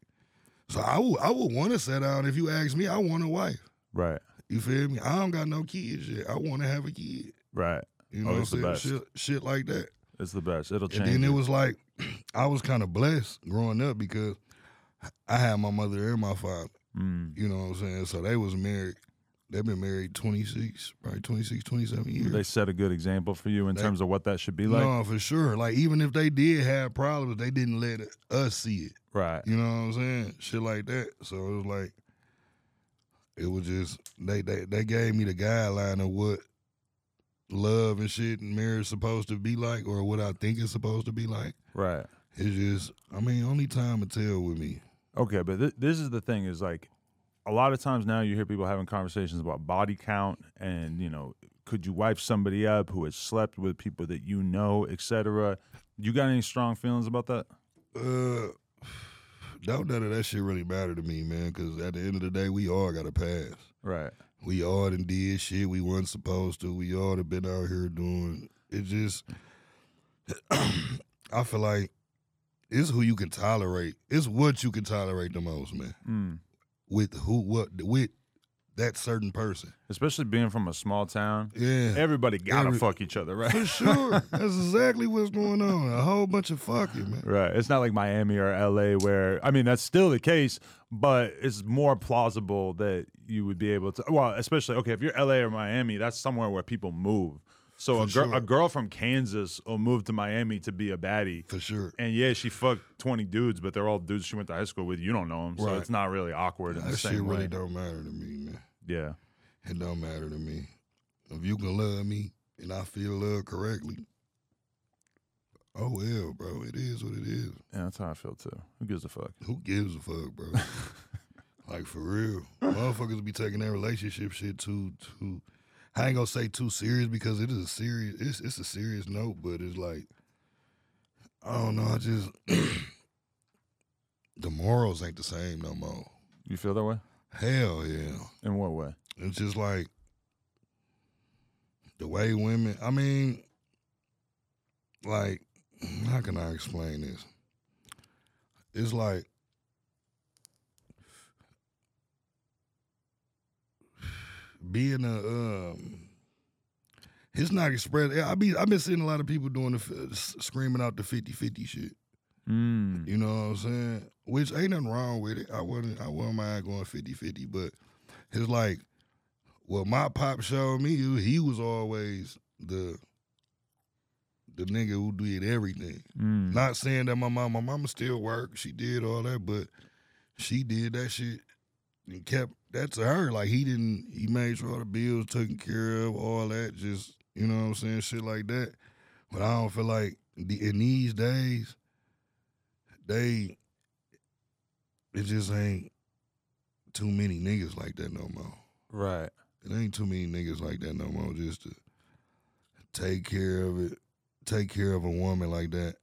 So I would, I would want to set out. If you ask me, I want a wife. Right. You feel me? I don't got no kids yet. I want to have a kid. Right. You know Oh, what I'm saying? Shit, shit like that. It's the best. It'll change. And then it was like, I was kind of blessed growing up because I had my mother and my father. Mm. You know what I'm saying? So they was married they've been married 26, probably 26, 27 years. They set a good example for you in They- terms of what that should be like. no, for sure. Like even if they did have problems, they didn't let us see it. Right. You know what I'm saying? Shit like that. So it was like, it was just they they they gave me the guideline of what love and shit and marriage supposed to be like, or what I think it's supposed to be like. Right. It's just, I mean, only time will tell with me. Okay, but th- this is the thing: is like a lot of times now you hear people having conversations about body count and you know could you wipe somebody up who has slept with people that you know, etc. You got any strong feelings about that? Uh, don't none of that shit really matter to me, man. Because at the end of the day, we all got to pass. Right. We all done did shit we wasn't supposed to. We all have been out here doing. It just, I feel like it's who you can tolerate. It's what you can tolerate the most, man. Mm. With who, what, with that certain person. Especially being from a small town, Yeah. everybody gotta Every- fuck each other, right? For sure. That's exactly what's going on. A whole bunch of fucking, man. Right. It's not like Miami or LA where I mean that's still the case, but it's more plausible that you would be able to well, especially okay, if you're LA or Miami, that's somewhere where people move. So a girl sure. a girl from Kansas uh, will move to Miami to be a baddie. For sure. And yeah, she fucked 20 dudes, but they're all dudes she went to high school with. You don't know them. So Right. it's not really awkward in the That same shit way. really don't matter to me, man. Yeah. It don't matter to me. If you can love me and I feel love correctly, oh well, bro. It is what it is. Yeah, that's how I feel too. Who gives a fuck? Who gives a fuck, bro? like for real, motherfuckers be taking that relationship shit too, too. I ain't gonna say too serious because it is a serious. It's it's a serious note, but it's like I don't know. I just the morals ain't the same no more. You feel that way? Hell yeah. In what way? It's just like the way women. I mean, like, how can I explain this? It's like being a. um It's not expressed. I be I've been seeing a lot of people doing the screaming out the 50-50 shit. Mm. You know what I'm saying? Which ain't nothing wrong with it. I wasn't I wasn't mind going 50-50, but it's like what my pop showed me, he he was always the the nigga who did everything. Mm. Not saying that my mom, my mama still worked, she did all that, but she did that shit and kept that to her. Like he didn't, he made sure all the bills taken care of, all that. Just you know what I'm saying, shit like that. But I don't feel like the, in these days, they it just ain't too many niggas like that no more. Right. It ain't too many niggas like that no more. Just to take care of it, take care of a woman like that,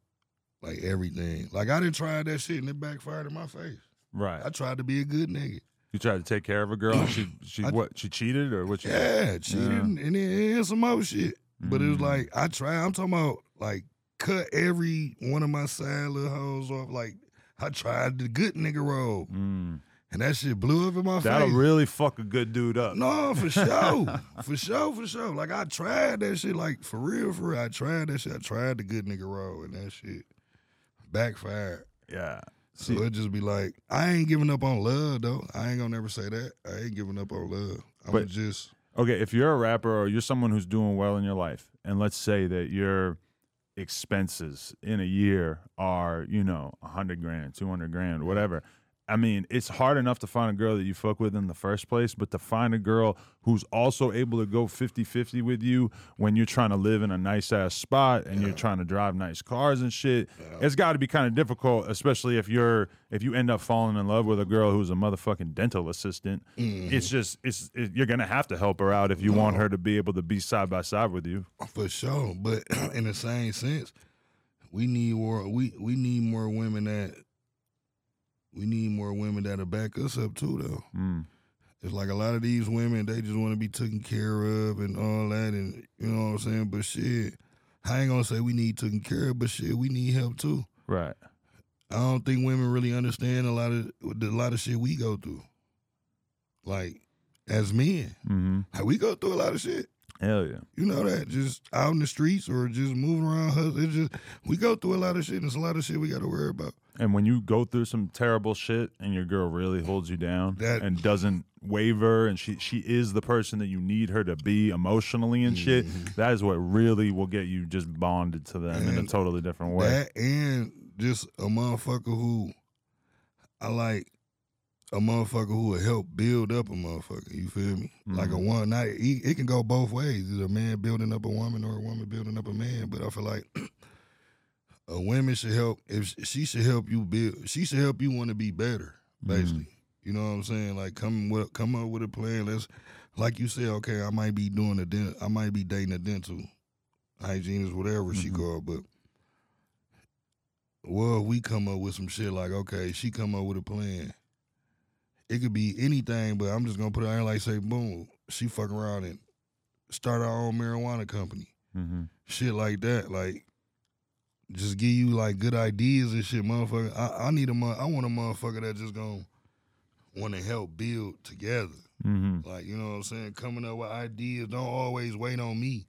like everything. Like I didn't try that shit and it backfired in my face. Right. I tried to be a good nigga. You tried to take care of a girl. and she she I- what? She cheated or what? You Yeah, cheated Yeah. and, then some more shit. But it was Mm. like I tried. I'm talking about like cut every one of my side little hoes off. Like I tried the good nigga role, Mm. and that shit blew up in my face. That'll really fuck a good dude up. No, for sure. for sure, for sure. Like I tried that shit, like for real, for real. I tried that shit. I tried the good nigga role and that shit backfired. Yeah. So See- it just be like, I ain't giving up on love though. I ain't gonna never say that. I ain't giving up on love. I'm But- just Okay, if you're a rapper or you're someone who's doing well in your life, and let's say that your expenses in a year are, you know, a hundred grand, two hundred grand, whatever. I mean, it's hard enough to find a girl that you fuck with in the first place, but to find a girl who's also able to go 50-50 with you when you're trying to live in a nice ass spot and you're trying to drive nice cars and shit, it's got to be kind of difficult, especially if you're if you end up falling in love with a girl who's a motherfucking dental assistant. Mm-hmm. It's just it's it, you're gonna have to help her out if you want her to be able to be side by side with you. Oh, for sure. But in the same sense, we need more we we need more women that we need more women that'll back us up too though. Mm. It's like a lot of these women, they just want to be taken care of and all that, and you know what I'm saying. But shit, I ain't gonna say we need taken care of, but shit, we need help too. Right. I don't think women really understand a lot of a lot of shit we go through. Like as men, hmm like we go through a lot of shit. Hell yeah. You know that just out in the streets or just moving around. It's just we go through a lot of shit. and It's a lot of shit we got to worry about. And when you go through some terrible shit and your girl really holds you down That- and doesn't waver and she she is the person that you need her to be emotionally and shit, that is what really will get you just bonded to them in a Mm-hmm. Totally different way. That and just a motherfucker who I like a motherfucker who will help build up a motherfucker. You feel me? Like a one night. It can go both ways. Either a man building up a woman or a woman building up a man. But I feel like a woman should help. If she should help you build, she should help you want to be better. Basically, you know what I'm saying? Like come with come up with a plan. Let's like you said. Okay, I might be doing a dent. I might be dating a dental hygienist, whatever she called, but well, we come up with some shit like, okay, she come up with a plan. It could be anything, but I'm just gonna put it out like say, boom, she fuck around and start our own marijuana company. hmm Shit like that. Like just give you like good ideas and shit, motherfucker. I, I need a I want a motherfucker that just gonna wanna help build together. hmm Like, you know what I'm saying? Coming up with ideas. Don't always wait on me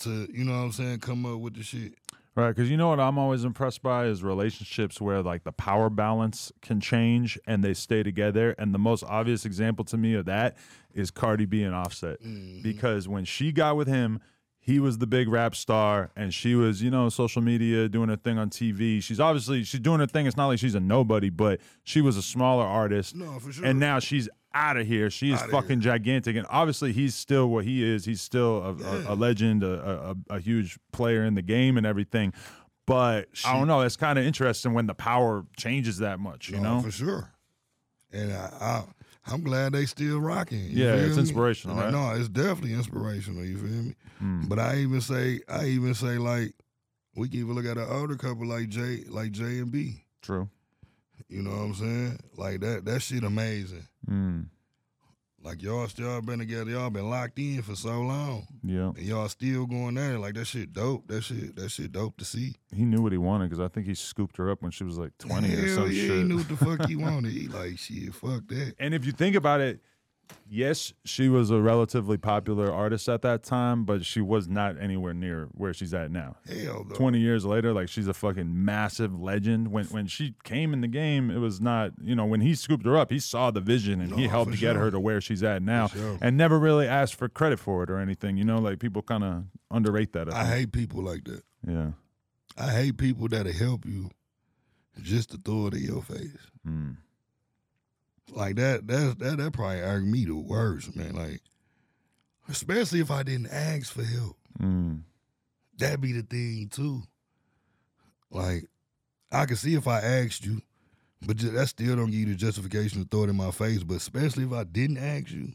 to, you know what I'm saying, come up with the shit. Right, because you know what I'm always impressed by is relationships where like the power balance can change and they stay together. And the most obvious example to me of that is Cardi B and Offset, because when she got with him, he was the big rap star, and she was you know social media doing her thing on TV. She's obviously she's doing her thing. It's not like she's a nobody, but she was a smaller artist. No, for sure. And now she's out of here. She is Outta fucking gigantic, and obviously he's still what he is. He's still a, a, a legend, a, a, huge player in the game, and everything. But I don't know. It's kind of interesting when the power changes that much. You No, know? for sure. And I, I I'm glad they still rocking. Yeah, it's me? inspirational, right? No, it's definitely inspirational. You feel me? Mm. But I even say, I even say like, we can even look at an older couple like J, like J and B. True. You know what I'm saying? Like that, that shit amazing. Mm. Like y'all still been together, y'all been locked in for so long, Yeah. and y'all still going at it. Like that shit dope. That shit, that shit dope to see. He knew what he wanted because I think he scooped her up when she was like 20 or Hell some yeah, shit. he knew what the fuck he wanted. He like shit, fuck that. And if you think about it, yes, she was a relatively popular artist at that time, but she was not anywhere near where she's at now. Hell though. 20 years later, like she's a fucking massive legend. When when she came in the game, it was not, you know, when he scooped her up, he saw the vision and he helped get sure. her to where she's at now sure. and never really asked for credit for it or anything. You know, like people kind of underrate that. I I hate people like that. yeah. I hate people that'll help you just to throw it in your face. Mm. Like that, that's that that probably irked me the worst, man. Like, especially if I didn't ask for help. Mm. That'd be the thing too. Like, I can see if I asked you, but that still don't give you the justification to throw it in my face. But especially if I didn't ask you,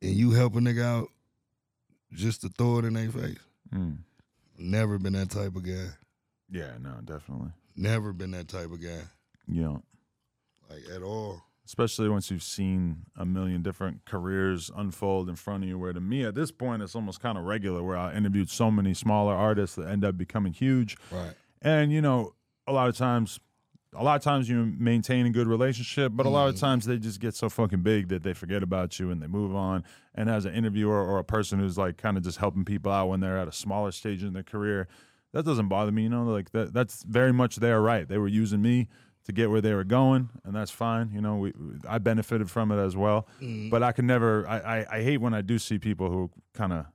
and you help a nigga out just to throw it in their face. Mm. Never been that type of guy. Yeah, no, definitely. Never been that type of guy. Yeah. Like at all. Especially once you've seen a million different careers unfold in front of you. Where to me, at this point, it's almost kind of regular. Where I interviewed so many smaller artists that end up becoming huge, Right. and you know, a lot of times, a lot of times you maintain a good relationship, but a lot of mm-hmm. times they just get so fucking big that they forget about you and they move on. And as an interviewer or a person who's like kind of just helping people out when they're at a smaller stage in their career, that doesn't bother me. You know, like that that's very much their right. They were using me to get where they were going, and that's fine. You know, we I benefited from it as well. But I can never. I, I I hate when I do see people who kind of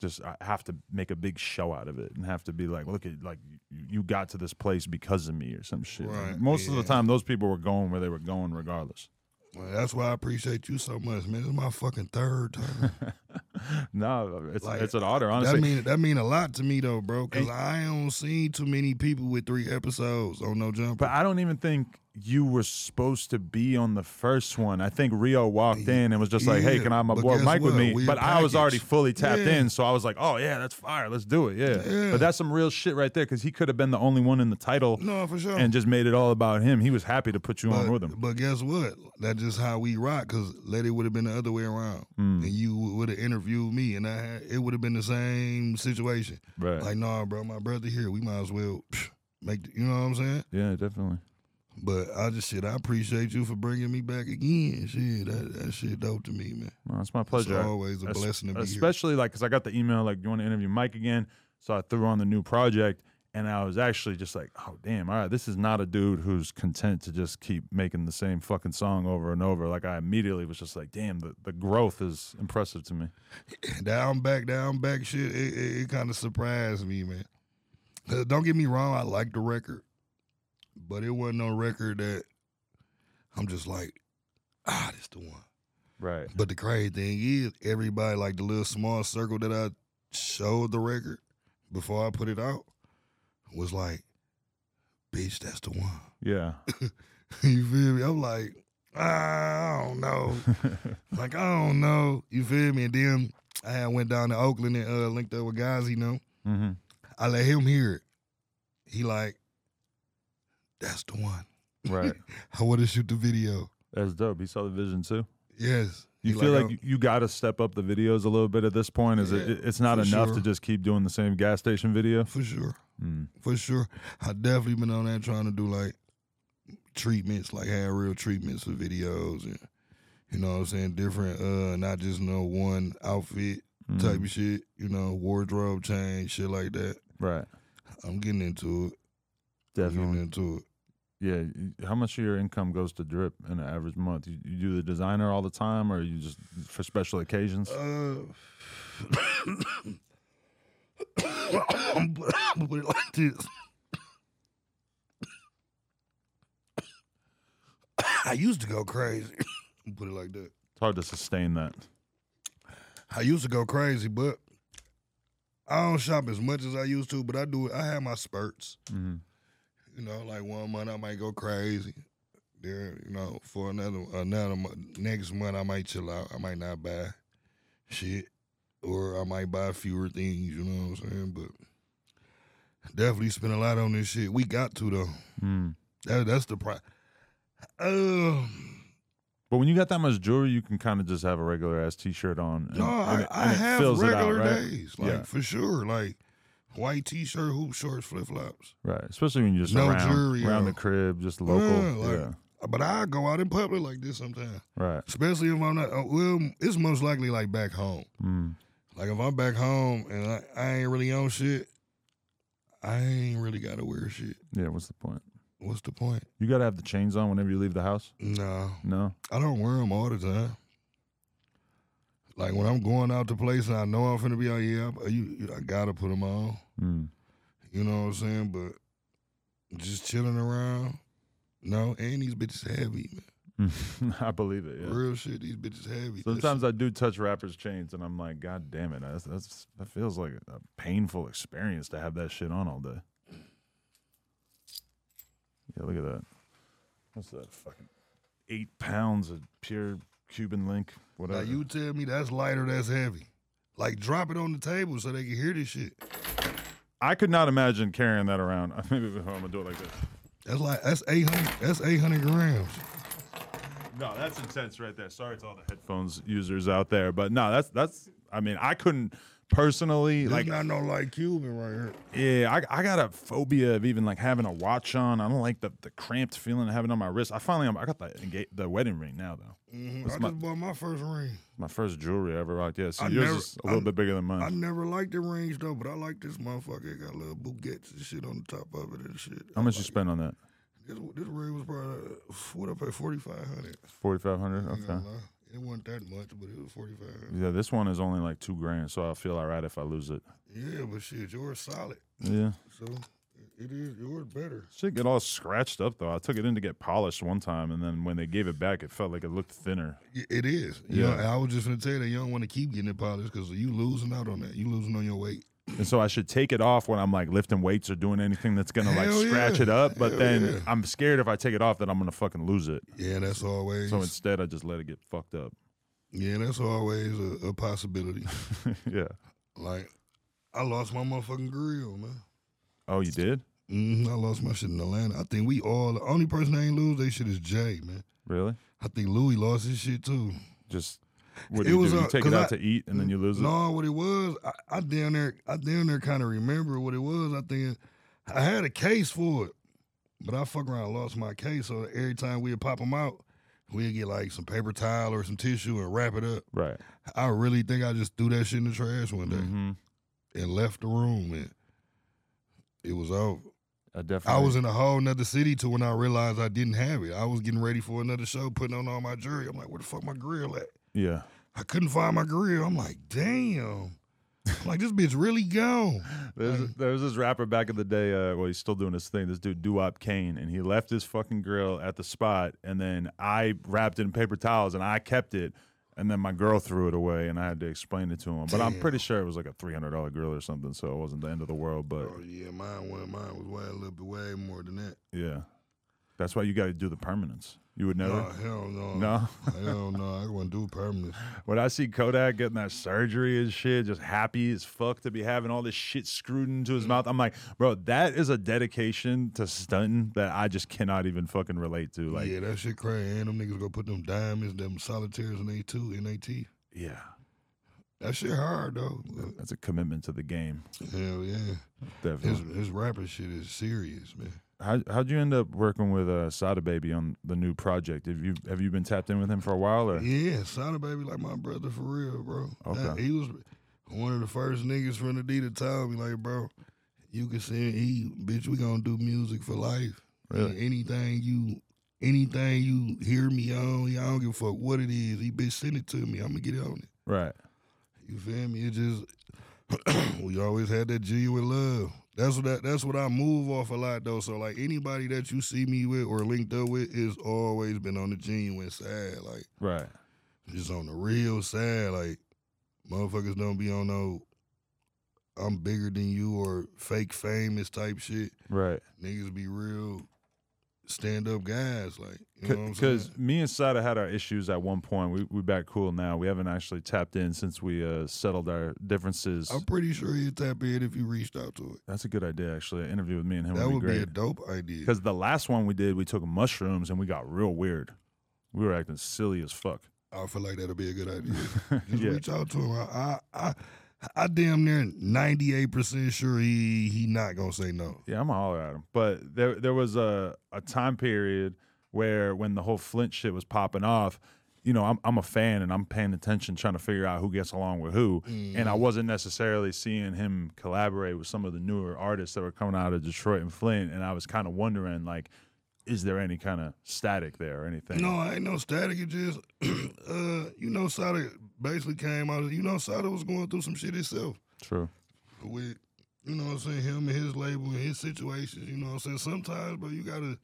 just uh, have to make a big show out of it and have to be like, look at like you, got to this place because of me or some shit. Like, Right, most of the time, those people were going where they were going regardless. Well, that's why I appreciate you so much, man. This is my fucking third time. no, it's Like, it's an honor, honestly. that mean that mean a lot to me though, bro. Cause I don't see too many people with three episodes on No Jumper. But I don't even think you were supposed to be on the first one. I think Rio walked in and was just like, "Hey, can I have my boy Mike with me?" We But I was already fully tapped Yeah. in, so I was like, "Oh yeah, that's fire. Let's do it." Yeah. Yeah. But that's some real shit right there because he could have been the only one in the title no, for sure. and just made it all about him. He was happy to put you but, on with him. but guess what? That's just how we rock. Cause Letty would have been the other way around, Mm. and you would have interviewed me, and I had, it would have been the same situation. Right. Like, nah, bro, my brother here. We might as well psh, make. The, you know what I'm saying? yeah, definitely. But I just shit. I appreciate you for bringing me back again. Shit, that that shit dope to me, man. Well, it's my pleasure. It's always a Es- blessing to be here. especially like because I got the email like you want to interview Mike again, so I threw on the new project, and I was actually just like, oh damn, all right, this is not a dude who's content to just keep making the same fucking song over and over. Like I immediately was just like, damn, the, the growth is impressive to me. down back, down back shit. It, it, it kind of surprised me, man. Don't get me wrong, I like the record, but it wasn't no record that I'm just like, ah, this the one. Right. But the crazy thing is, everybody like the little small circle that I showed the record before I put it out was like, bitch, that's the one. Yeah. you feel me? I'm like, ah, I don't know. like, I don't know. You feel me? And then I had went down to Oakland and uh, linked up with guys, you know. hmm I let him hear it. He like, that's the one. Right. I want to shoot the video. That's dope. He saw the vision too. Yes. You He feel like, I- you, you got to step up the videos a little bit at this point. Is it? It's not enough sure. to just keep doing the same gas station video. for sure. Mm. For sure. I definitely been on that trying to do like treatments, like have real treatments for videos and you know what I'm saying, different uh not just no one outfit Mm. type of shit, you know, wardrobe change, shit like that. Right. I'm getting into it. I'm Definitely. getting into it. Yeah. How much of your income goes to drip in an average month? You, you do the designer all the time, or you just for special occasions? Uh, I'm gonna put it like this. I used to go crazy. put it like that. It's hard to sustain that. I used to go crazy, but I don't shop as much as I used to. But I do. I have my spurts. hmm You know, like one month I might go crazy. There, you know, for another another mo- next month I might chill out. I might not buy shit, or I might buy fewer things. You know what I'm saying? But definitely spend a lot on this shit. We got to though. Mm. That, that's the price. Um, But when you got that much jewelry, you can kind of just have a regular ass T-shirt on. And, no, and I, it, I have it out, regular right? days, like Yeah. for sure, like white t-shirt, hoop shorts, flip flops. Right. Especially when you're just No around, jewelry around the crib, just local. Yeah, like- yeah. But I go out in public like this sometimes, Right. especially if I'm not. uh, Well, it's most likely like back home. Mm. Like if I'm back home and I, I ain't really on shit, I ain't really gotta wear shit. Yeah. What's the point? What's the point? You got to have the chains on whenever you leave the house. No, No. I don't wear them all the time. Like when I'm going out to place and I know I'm finna be out, yeah, I, you, you- I gotta put them on. Mm. You know what I'm saying? But just chilling around, no. And these bitches heavy, man. I believe it. Yeah. Real shit. These bitches heavy. Sometimes I do touch rappers' chains, and I'm like, God damn it, that's, that's that feels like a painful experience to have that shit on all day. Yeah, look at that. What's that? Fucking eight pounds of pure Cuban link. now Whatever. you tell me that's lighter, that's heavy. Like drop it on the table so they can hear this shit. I could not imagine carrying that around. Maybe I'm gonna do it like this. That's like that's eight hundred. That's eight hundred grams. No, that's intense right there. Sorry to all the headphones users out there, but no, that's that's. I mean, I couldn't personally This like. not no light Cuban right here. Yeah, I, I got a phobia of even like having a watch on. I don't like the, the cramped feeling of having it on my wrist. I finally I got the enga- the wedding ring now though. Mhm. I my- just bought my first ring. My first jewelry I ever rocked. Yeah, so I yours never- is a little I- bit bigger than mine. I never liked the rings though, but I like this motherfucker. It got little bouquets and shit on the top of it and shit. How I much you like spend on that? This, this ring was probably what up at forty five hundred. Forty five hundred. Okay. It wasn't that much, but it was forty five hundred. Yeah, this one is only like two grand, so I feel alright if I lose it. Yeah, but shit, yours solid. Yeah. So it is yours better. Shit get all scratched up though. I took it in to get polished one time, and then when they gave it back, it felt like it looked thinner. It is. You Yeah. know, I was just gonna tell you that you don't want to keep getting it polished because you losing out on that. You losing on your weight. And so I should take it off when I'm like lifting weights or doing anything that's gonna like Hell scratch yeah. it up. But Hell then yeah. I'm scared if I take it off that I'm gonna fucking lose it. Yeah, that's always. So instead, I just let it get fucked up. yeah, that's always a, a possibility. yeah. like, I lost my motherfucking grill, man. Oh, you did? Mm-hmm, I lost my shit in Atlanta. I think we all the only person that ain't lose they shit is Jay, man. Really? I think Louie lost his shit too. Just what do It you was, do? You take it out I- to eat and then you lose it? No, what it was, I, I down there, I down there kind of remember what it was. I think I had a case for it, But I fuck around and lost my case, so every time we'd pop them out, we'd get like some paper towel or some tissue and wrap it up. Right. I really think I just threw that shit in the trash one day hmm and left the room and it was over. I definitely. I was in a whole nother city to when I realized I didn't have it. I was getting ready for another show, putting on all my jewelry. I'm like, where the fuck my grill at? Yeah. I couldn't find my grill. I'm like, damn. I'm like, this bitch really gone. There's, there was this rapper back in the day. Uh, well, he's still doing his thing. This dude, Duop Kane, and he left his fucking grill at the spot, and then I wrapped it in paper towels, and I kept it, and then my girl threw it away, and I had to explain it to him. But I'm pretty sure it was like a three hundred dollar grill or something, so it wasn't the end of the world. But Oh yeah, mine went mine was way a little bit way more than that. yeah, that's why you got to do the permanence. You would never. No, hell no. No? hell no. I wouldn't do permanent. When I see Kodak getting that surgery and shit, just happy as fuck to be having all this shit screwed into his mm. mouth, I'm like, bro, that is a dedication to stunting that I just cannot even fucking relate to. Like, yeah, that shit crazy. And them niggas go put them diamonds, them solitaires in A two in AT. yeah, That shit hard though. That's a commitment to the game. hell yeah. His Definitely. his rapping shit is serious, man. How how'd you end up working with uh, Sada Baby on the new project? Have you have you been tapped in with him for a while or? Yeah, Sada Baby like my brother for real, bro. Okay. That- he was one of the first niggas from the D to tell me like, bro, you can say he bitch, we gonna do music for life. Really? And anything you anything you hear me on, I don't give a fuck what it is. He bitch send it to me. I'm gonna get on it. Right. You feel me? It just we always had that genuine love. That's what that, that's what I move off a lot though. So like anybody that you see me with or linked up with is always been on the genuine side. Like Right. just on the real side. Like motherfuckers don't be on no I'm bigger than you or fake famous type shit. Right. Niggas be real stand up guys. Like you know what I'm saying? Because me and Sada had our issues at one point. We we back cool now. We haven't actually tapped in since we uh, settled our differences. I'm pretty sure you'd tap in if you reached out to it. That's a good idea, actually. An interview with me and him That would would be be, great. a dope idea. Because the last one we did, we took mushrooms and we got real weird. We were acting silly as fuck. I feel like that'll be a good idea. Just Yeah. reach out to him. I, I, I, I damn near ninety eight percent sure he he not gonna say no. Yeah, I'm gonna holler at him. But there there was a, a time period where when the whole Flint shit was popping off, you know, I'm I'm a fan and I'm paying attention, trying to figure out who gets along with who. And I mm-hmm. wasn't necessarily seeing him collaborate with some of the newer artists that were coming out of Detroit and Flint. And I was kind of wondering, like, is there any kind of static there or anything? No, I ain't no static. It just, uh, you know, Sada basically came out. You know, Sada was going through some shit himself True. with, you know, what I'm saying him and his label and his situations. You know, what I'm saying sometimes, but you gotta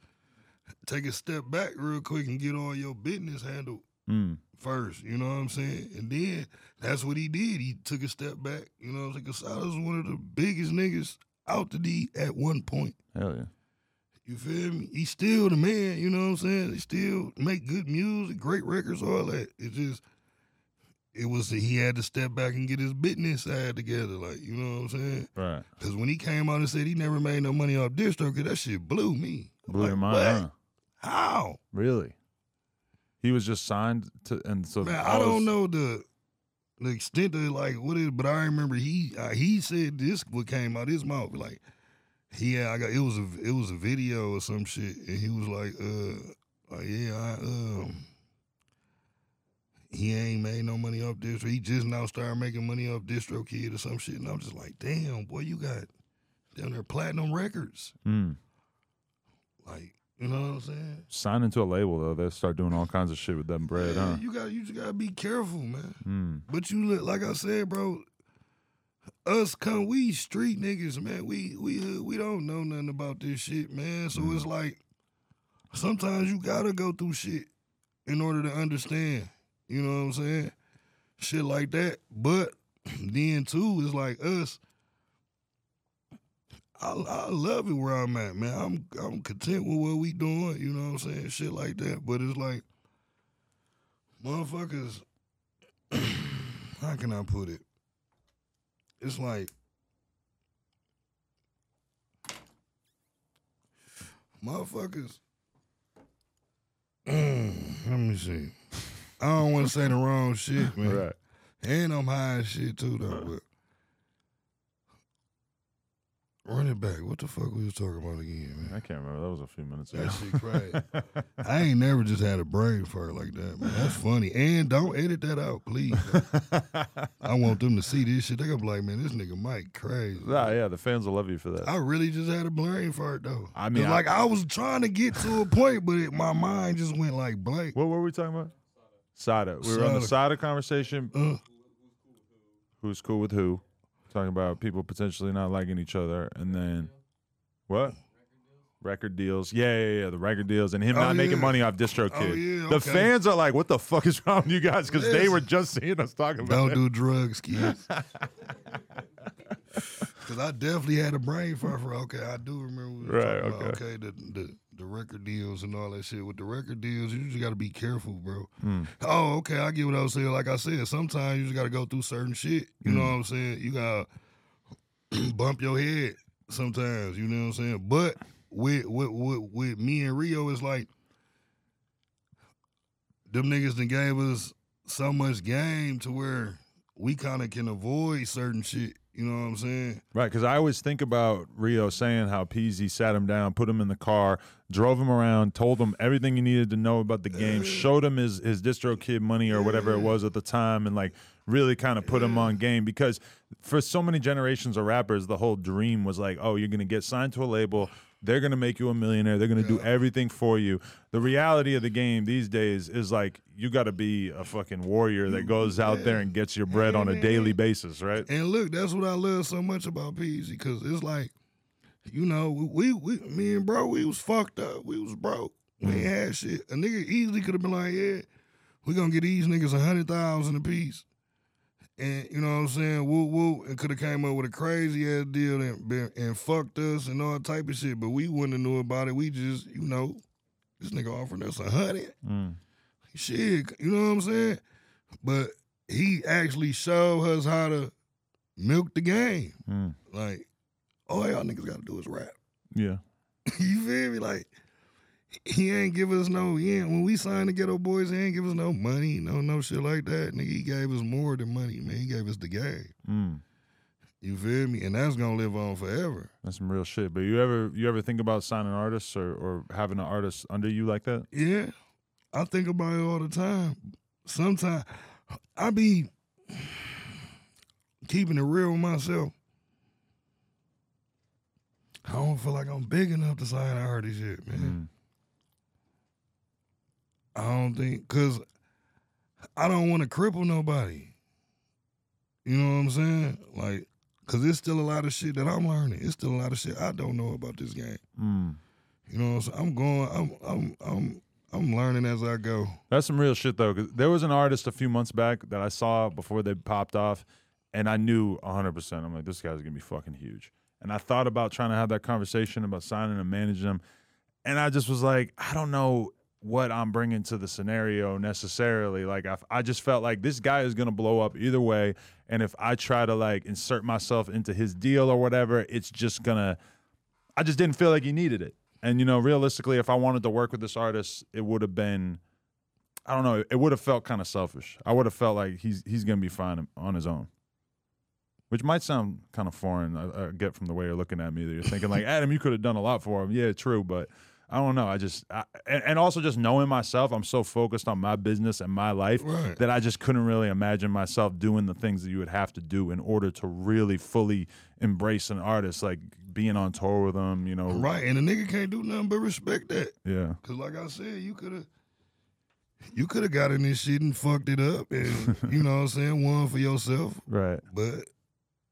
take a step back real quick and get all your business handled Mm. first, you know what I'm saying? And then that's what he did. He took a step back, you know what I'm saying? Because Sada's one of the biggest niggas out the D at one point. Hell yeah. You feel me? He's still the man, you know what I'm saying? He still make good music, great records, all that. It just, it was, he had to step back and get his business side together, like, you know what I'm saying? Right. Because when he came out and said he never made no money off DistroKid, that shit blew me. Blew like, your mind, huh? How? Really? He was just signed to, and so Man, I don't his- know the the extent of like what it, but I remember he uh, he said this what came out his mouth like had, I got it was a it was a video or some shit and he was like uh like yeah I um he ain't made no money off distro he just now started making money off DistroKid or some shit and I'm just like damn boy you got down there platinum records Mm. like you know what I'm saying Sign into a label though, they start doing all kinds of shit with that bread, Yeah, huh? you got you just gotta be careful man. Mm. But you look like I said, bro. Us come we street niggas, man. We we uh, we don't know nothing about this shit, man. So it's like sometimes you gotta go through shit in order to understand. You know what I'm saying? Shit like that. But then too, it's like us. I, I love it where I'm at, man. I'm I'm content with what we doing. You know what I'm saying? Shit like that. But it's like motherfuckers. how can I put it? It's like motherfuckers. Mm, let me see. I don't want to say the wrong shit, man. Right. And I'm high as shit too, though. But Run it back. What the fuck we was talking about again, man? I can't remember. That was a few minutes ago. That shit crazy. I ain't never just had a brain fart like that, man. That's funny. And don't edit that out, please. I want them to see this shit. They gonna be like, man, this nigga Mike crazy. Nah, yeah, the fans will love you for that. I really just had a brain fart though. I mean, I- like I was trying to get to a point, but it, my mind just went like blank. What were we talking about? Sada. We were on the Sada. Sada conversation. Uh, Who's cool with who? Talking about people potentially not liking each other, and then what? Record deals. Yeah, yeah, yeah. The record deals and him Oh, not making yeah. money off Distro Oh, Kid. yeah, The okay. fans are like, "What the fuck is wrong with you guys?" Because they Listen. were just seeing us talking about don't it. do drugs, kids. Cause I definitely had a brain fart for okay. I do remember we were Right, talking about, okay. okay the, the the record deals and all that shit. With the record deals, you just got to be careful, bro. Mm. Oh, okay, I get what I was saying. Like I said, sometimes you just got to go through certain shit. You know Mm. what I'm saying? You got to bump your head sometimes. You know what I'm saying? But with with with, with me and Rio, it's like them niggas that gave us so much game to where we kind of can avoid certain shit. You know what I'm saying? Right, because I always think about Rio saying how Peezy sat him down, put him in the car, drove him around, told him everything he needed to know about the game, showed him his his DistroKid money or whatever it was at the time, and like really kind of put him on game. Because for so many generations of rappers, the whole dream was like, oh, you're gonna get signed to a label. They're gonna make you a millionaire. They're gonna do everything for you. The reality of the game these days is like you got to be a fucking warrior that goes out there and gets your bread on a daily basis, right? And look, that's what I love so much about Peezy, because it's like, you know, we, we, me and bro, we was fucked up. We was broke. We ain't mm. had shit. A nigga easily could have been like, yeah, we gonna get these niggas a hundred thousand a piece. And you know what I'm saying? Woo woo, and could have came up with a crazy ass deal and been, and fucked us and all type of shit. But we wouldn't have knew about it. We just, you know, this nigga offered us a hundred. Mm. Shit, you know what I'm saying? But he actually showed us how to milk the game. Mm. Like, all y'all niggas gotta do is rap. Yeah. you feel me? Like, he ain't give us no, he ain't, when we signed the Ghetto Boyz, he ain't give us no money, no no shit like that. Nigga, he gave us more than money, man. He gave us the game. Mm. You feel me? And that's gonna live on forever. That's some real shit. But you ever you ever think about signing artists or, or having an artist under you like that? Yeah. I think about it all the time. Sometimes I be keeping it real with myself. I don't feel like I'm big enough to sign an artist yet, man. Mm. I don't think because I don't want to cripple nobody. You know what I'm saying? Like, cause there's still a lot of shit that I'm learning. It's still a lot of shit I don't know about this game. Mm. You know what I'm saying? I'm going. I'm. I'm. I'm. I'm learning as I go. That's some real shit though. 'cause there was an artist a few months back that I saw before they popped off, and I knew 100. percent I'm like, this guy's gonna be fucking huge. And I thought about trying to have that conversation about signing and managing them, and I just was like, I don't know what I'm bringing to the scenario necessarily. Like, I, I just felt like this guy is gonna blow up either way, and if I try to like insert myself into his deal or whatever, it's just gonna. I just didn't feel like he needed it. And you know, realistically, if I wanted to work with this artist, it would have been I don't know. It would have felt kind of selfish. I would have felt like he's he's gonna be fine on his own, which might sound kind of foreign. I, I get from the way you're looking at me that you're thinking like Adam, you could have done a lot for him. Yeah, true, but I don't know. I just I, and, also just knowing myself, I'm so focused on my business and my life Right. that I just couldn't really imagine myself doing the things that you would have to do in order to really fully embrace an artist, like being on tour with them. You know, Right, and a nigga can't do nothing but respect that. Yeah. Cause like I said, you could have, you could have got in this shit and fucked it up, and you know what I'm saying, won for yourself. Right. But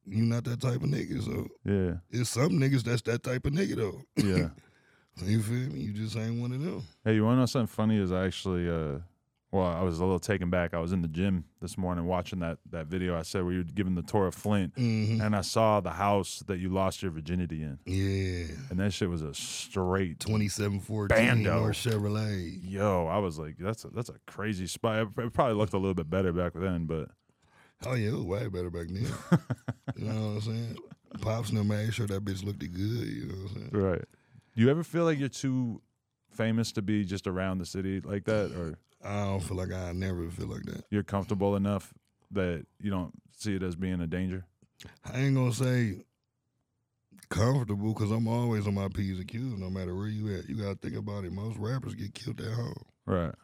you're not that type of nigga, so Yeah. it's some niggas that's that type of nigga though. Yeah. you feel me? You just ain't one of them. Hey, you want to know something funny? Is I actually, uh, well, I was a little taken back. I was in the gym this morning watching that that video. I said where you were giving the tour of Flint, Mhm. and I saw the house that you lost your virginity in, Yeah, and that shit was a straight. twenty seven fourteen Bando. or Chevrolet. Yo, I was like, that's a, that's a crazy spot. It it probably looked a little bit better back then, but Oh yeah, it was way better back then. you know what I'm saying? Pops no made sure that bitch looked good. You know what I'm saying? right. Do you ever feel like you're too famous to be just around the city like that, or I don't feel like I never feel like that. you're comfortable enough that you don't see it as being a danger? I ain't gonna say comfortable because I'm always on my P's and Q's no matter where you at. You gotta think about it. Most rappers get killed at home. Right.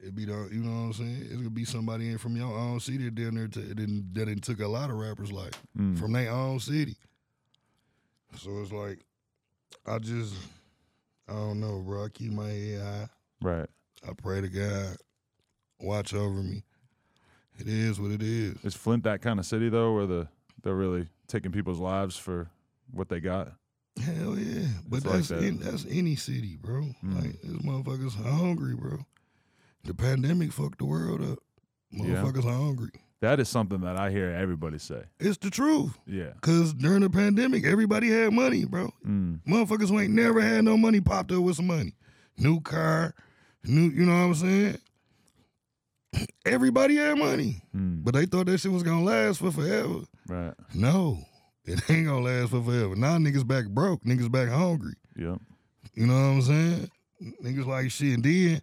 It be the, you know what I'm saying? It's gonna be somebody in from your own city that down there to, that, done- that done took a lot of rappers like Mm. from their own city. So it's like, I just, I don't know, bro. I keep my head high. Right. I pray to God, watch over me. It is what it is. Is Flint that kind of city though, where the they're really taking people's lives for what they got? Hell yeah, but It's like that's that. in, that's any city, bro. Mm. Like these motherfuckers hungry, bro. The pandemic fucked the world up. Yeah. Motherfuckers hungry. That is something that I hear everybody say. It's the truth. Yeah. Cause during the pandemic, everybody had money, bro. Mm. Motherfuckers who ain't never had no money popped up with some money. New car, new, you know what I'm saying? Everybody had money. Mm. But they thought that shit was gonna last for forever. Right. No, it ain't gonna last for forever. Now niggas back broke, niggas back hungry. Yep. You know what I'm saying? Niggas like shit. And then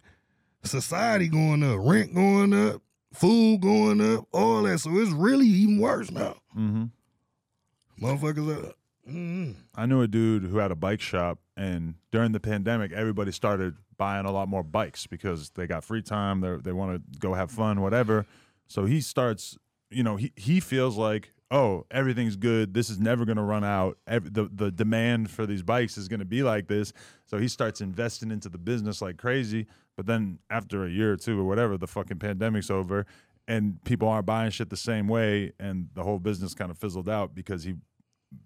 society going up, rent going up, food going up, all that. So it's really even worse now. Mm-hmm. Motherfuckers are. Mm, I knew a dude who had a bike shop, and during the pandemic, everybody started buying a lot more bikes because they got free time. They they want to go have fun, whatever. So he starts, you know, he he feels like, oh, everything's good. This is never going to run out. Ev the the demand for these bikes is going to be like this. So he starts investing into the business like crazy. But then after a year or two or whatever, the fucking pandemic's over. And people aren't buying shit the same way, and the whole business kind of fizzled out because he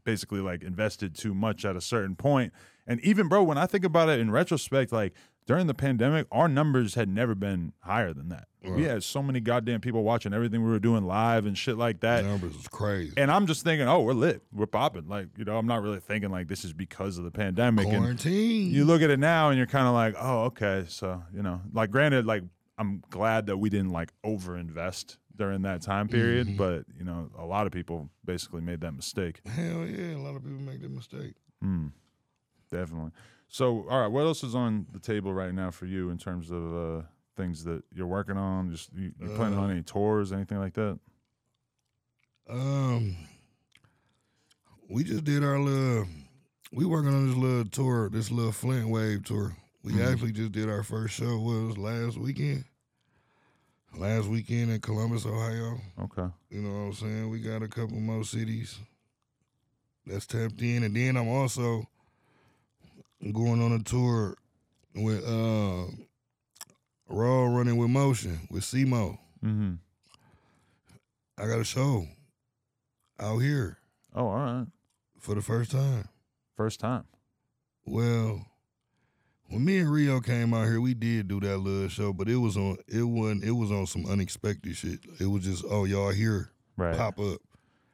basically like invested too much at a certain point. And even bro, when I think about it in retrospect, like during the pandemic, our numbers had never been higher than that. We had so many goddamn people watching everything we were doing live and shit like that. numbers is crazy. And I'm just thinking, oh, we're lit, we're popping. Like you know, I'm not really thinking like this is because of the pandemic. And Quarantine. you look at it now, and you're kind of like, oh, okay, so you know, like granted, like I'm glad that we didn't like overinvest during that time period, Mhm. but you know, a lot of people basically made that mistake. Hell yeah, a lot of people make that mistake. Mm, definitely. So, all right, what else is on the table right now for you in terms of uh, things that you're working on? Just you, you planning on Uh, any tours, anything like that? Um, we just did our little. We working on this little tour, this little Flint Wave tour. We Mhm. actually just did our first show. Was last weekend? Last weekend in Columbus, Ohio. Okay. You know what I'm saying? We got a couple more cities that's tapped in, and then I'm also going on a tour with uh, Raw Running with Motion with SEMO. Mm-hmm. I got a show out here Oh, all right. for the first time. First time. Well, when me and Rio came out here, we did do that little show, but it was on it wasn't it was on some unexpected shit. It was just oh y'all here Right. pop up.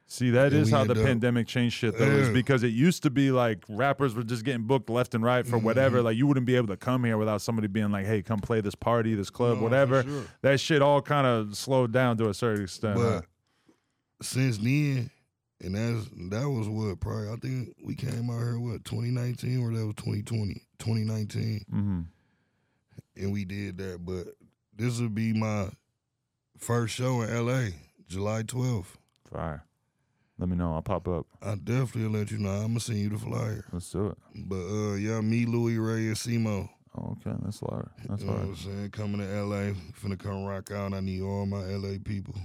See, that And is how the up- pandemic changed shit, though, is because it used to be like rappers were just getting booked left and right for whatever. Mhm. Like, you wouldn't be able to come here without somebody being like, hey, come play this party, this club, No, whatever. sure. That shit all kind of slowed down to a certain extent. huh? But since then, and that's that was what probably I think we came out here what 2019 or that was 2020 2019 Mm-hmm. and we did that. But this would be my first show in LA, July 12th. Fire. Let me know. I'll pop up. I definitely let you know. I'm gonna send you the flyer. Let's do it. But uh, yeah, me, Louie Ray, and Simo. Oh, okay. That's hard. That's you know what. I'm saying? Coming to LA, finna come rock out. I need all my LA people.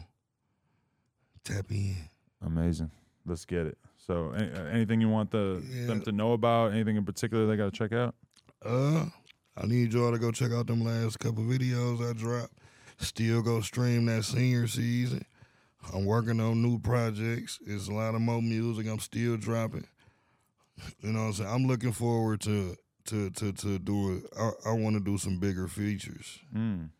Tap in. Amazing. Let's get it. So, any, anything you want the them to know about? Anything in particular they got to check out? Uh, I need y'all to go check out them last couple videos I dropped. Still go stream that senior season. I'm working on new projects. It's a lot of more music I'm still dropping. You know what I'm saying? I'm looking forward to to to to do it. I, I want to do some bigger features. Mm.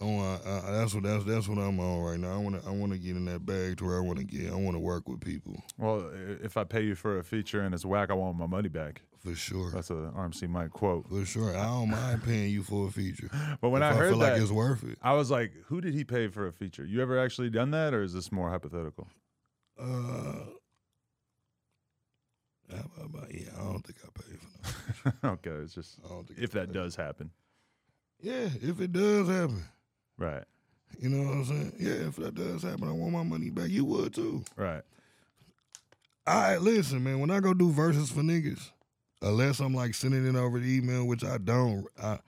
I I, that's what that's that's what I'm on right now. I want to I want to get in that bag to where I want to get. I want to work with people Well, if I pay you for a feature and it's whack, I want my money back. For sure. That's a RMC Mike quote. For sure. I don't mind paying you for a feature. But when If I heard feel that, like it's worth it. I was like, who did he pay for a feature? You ever actually done that, or is this more hypothetical? Uh, how about- about- yeah, I don't think I paid for that. okay, it's just I if I that does happen, Yeah, if it does happen, right? you know what I'm saying. Yeah, if that does happen, I want my money back. You would too. Right. I listen, man. When I go do verses for niggas, unless I'm like sending it over the email, which I don't, I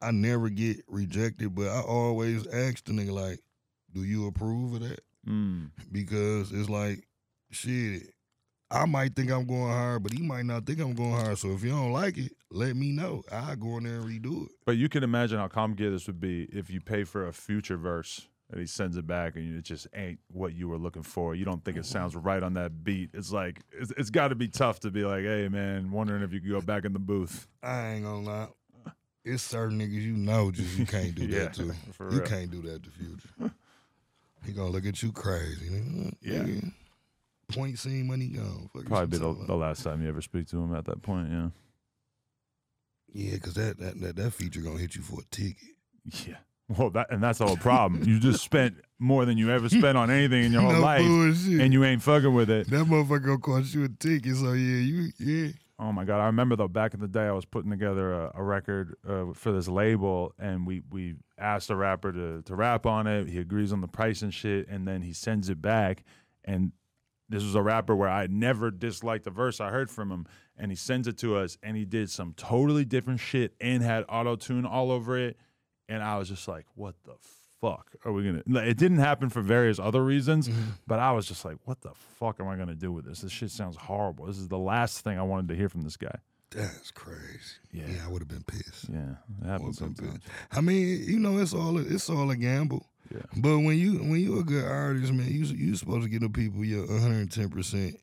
I never get rejected. But I always ask the nigga like, "Do you approve of that?" Mm. Because it's like, shit. I might think I'm going hard, but he might not think I'm going hard. So if you don't like it, let me know. I go in there and redo it. But you can imagine how complicated this would be if you pay for a future verse and he sends it back and it just ain't what you were looking for. You don't think it mm-hmm. sounds right on that beat. It's like it's, it's got to be tough to be like, hey man, wondering if you could go back in the booth. I ain't gonna lie. It's certain niggas you know just you can't do Yeah, that to. for You real. can't do that to future. he gonna look at you crazy. Nigga. Mm, yeah. Nigga, Point scene money gone. Fuck Probably be the, the last time you ever speak to him at that point. Yeah. Yeah, cause that, that that that feature gonna hit you for a ticket. Yeah. Well, that and that's the whole problem. you just spent more than you ever spent on anything in your whole no life, bullshit. and you ain't fucking with it. that motherfucker gonna cost you a ticket. So yeah, you yeah. Oh my god! I remember though back in the day, I was putting together a, a record uh, for this label, and we we asked the rapper to to rap on it. He agrees on the price and shit, and then he sends it back. And this was a rapper where I never disliked the verse I heard from him, and he sends it to us, and he did some totally different shit and had auto tune all over it, and I was just like, what the fuck are we gonna? It didn't happen for various other reasons, mm-hmm. but I was just like, what the fuck am I gonna do with this? This shit sounds horrible. This is the last thing I wanted to hear from this guy. That's crazy. Yeah. Yeah, I would have been pissed. Yeah, it I happens would've been sometimes. pissed. I mean, you know, it's all a, it's all a gamble. Yeah. But when you when you a good artist, man, you you supposed to give the people your 110 percent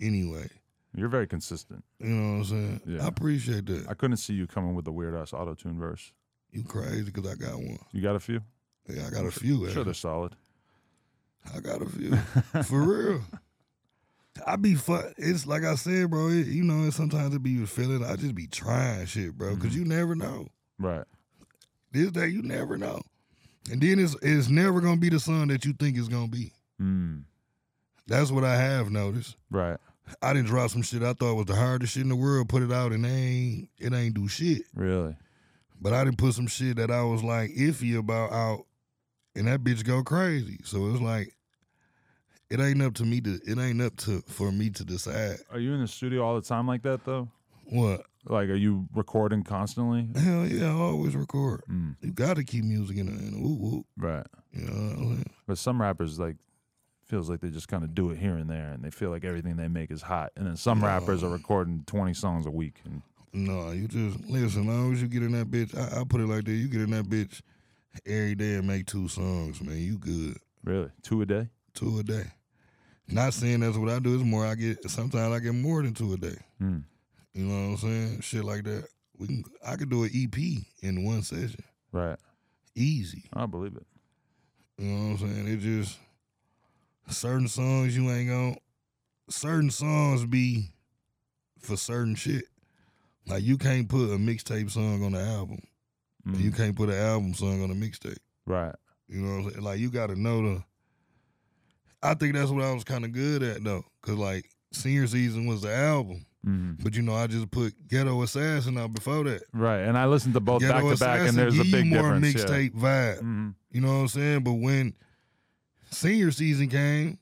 anyway. You're very consistent. You know what I'm saying? Yeah. I appreciate that. I couldn't see you coming with a weird ass auto tune verse. You crazy because I got one. You got a few? Yeah, I got a few. Sure, they're solid. I got a few for real. I be fun. It's like I said, bro. It, you know, sometimes it be feeling. I just be trying shit, bro, because you never know. Right. This day, you never know. And then it's it's never gonna be the song that you think it's gonna be. Mm. That's what I have noticed. Right. I didn't drop some shit I thought was the hardest shit in the world, put it out, and ain't it ain't do shit. Really. But I didn't put some shit that I was like iffy about out, and that bitch go crazy. So it's like, it ain't up to me to it ain't up to for me to decide Are you in the studio all the time like that though? what. Like, are you recording constantly? Hell yeah, I always record. Mm. You got to keep music in a whoop whoop. Right. You know what I'm saying? But some rappers like feels like they just kind of do it here and there, and they feel like everything they make is hot. And then some rappers are recording 20 songs a week. And No, you just listen. As long as you get in that bitch, I, I put it like that. You get in that bitch every day and make two songs, man. You good. really, two a day. Two a day. Not saying that's what I do. It's more I get. Sometimes I get more than two a day. Mm. You know what I'm saying? Shit like that. We can. I could do an EP in one session, Right. easy. I believe it. You know what I'm saying? It just certain songs you ain't gonna. Certain songs be for certain shit. Like you can't put a mixtape song on the album. Mm. You can't put an album song on a mixtape. Right. You know what I'm saying? Like you got to know the. I think that's what I was kind of good at though, cause like senior season was the album, Mhm. but you know I just put Ghetto Assassin out before that. Right. And I listened to both Ghetto back to back, and there's a big more difference. yeah. mixtape vibe. Mhm. You know what I'm saying? But when senior season came,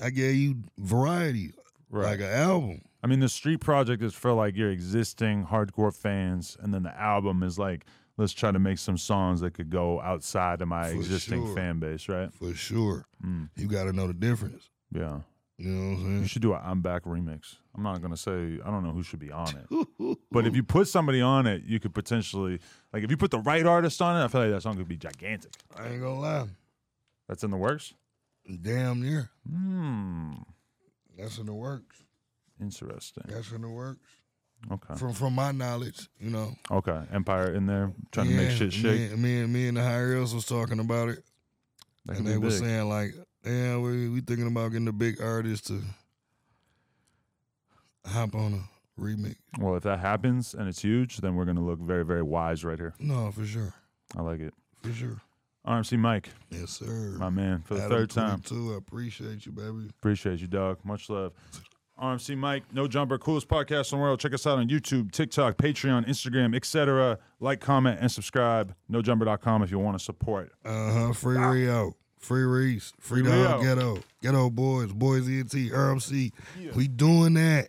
I gave you variety, Right. like an album. I mean, the street project is for like your existing hardcore fans, and then the album is like, let's try to make some songs that could go outside of my For existing sure. fan base, right? For sure. Mm. You got to know the difference. Yeah. You know what I'm saying? You should do an I'm Back remix. I'm not going to say, I don't know who should be on it. But if you put somebody on it, you could potentially, like, if you put the right artist on it, I feel like that song could be gigantic. I ain't gonna lie. That's in the works? Damn near. Hmm. That's in the works. Interesting. That's in the works. Okay. From from my knowledge, you know. Okay. Empire in there trying to make Yeah, shit shake. Me, me and me and the higher ups was talking about it, That and they were saying like, "Yeah, we we thinking about getting a big artist to hop on a remix." Well, if that happens and it's huge, then we're going to look very, very wise right here. No, for sure, I like it. for sure. RMC Mike, Yes, sir. my man, for the Adam third time. 22, I appreciate you, baby. Appreciate you, dog. Much love. RMC Mike, No Jumper, coolest podcast in the world. Check us out on YouTube, TikTok, Patreon, Instagram, etc. Like, comment, and subscribe. NoJumper.com if you want to support. Uh huh. Free Rio. Free Reese, free Free dog ghetto, Ghetto Boyz, boys ENT, RMC. We doing that.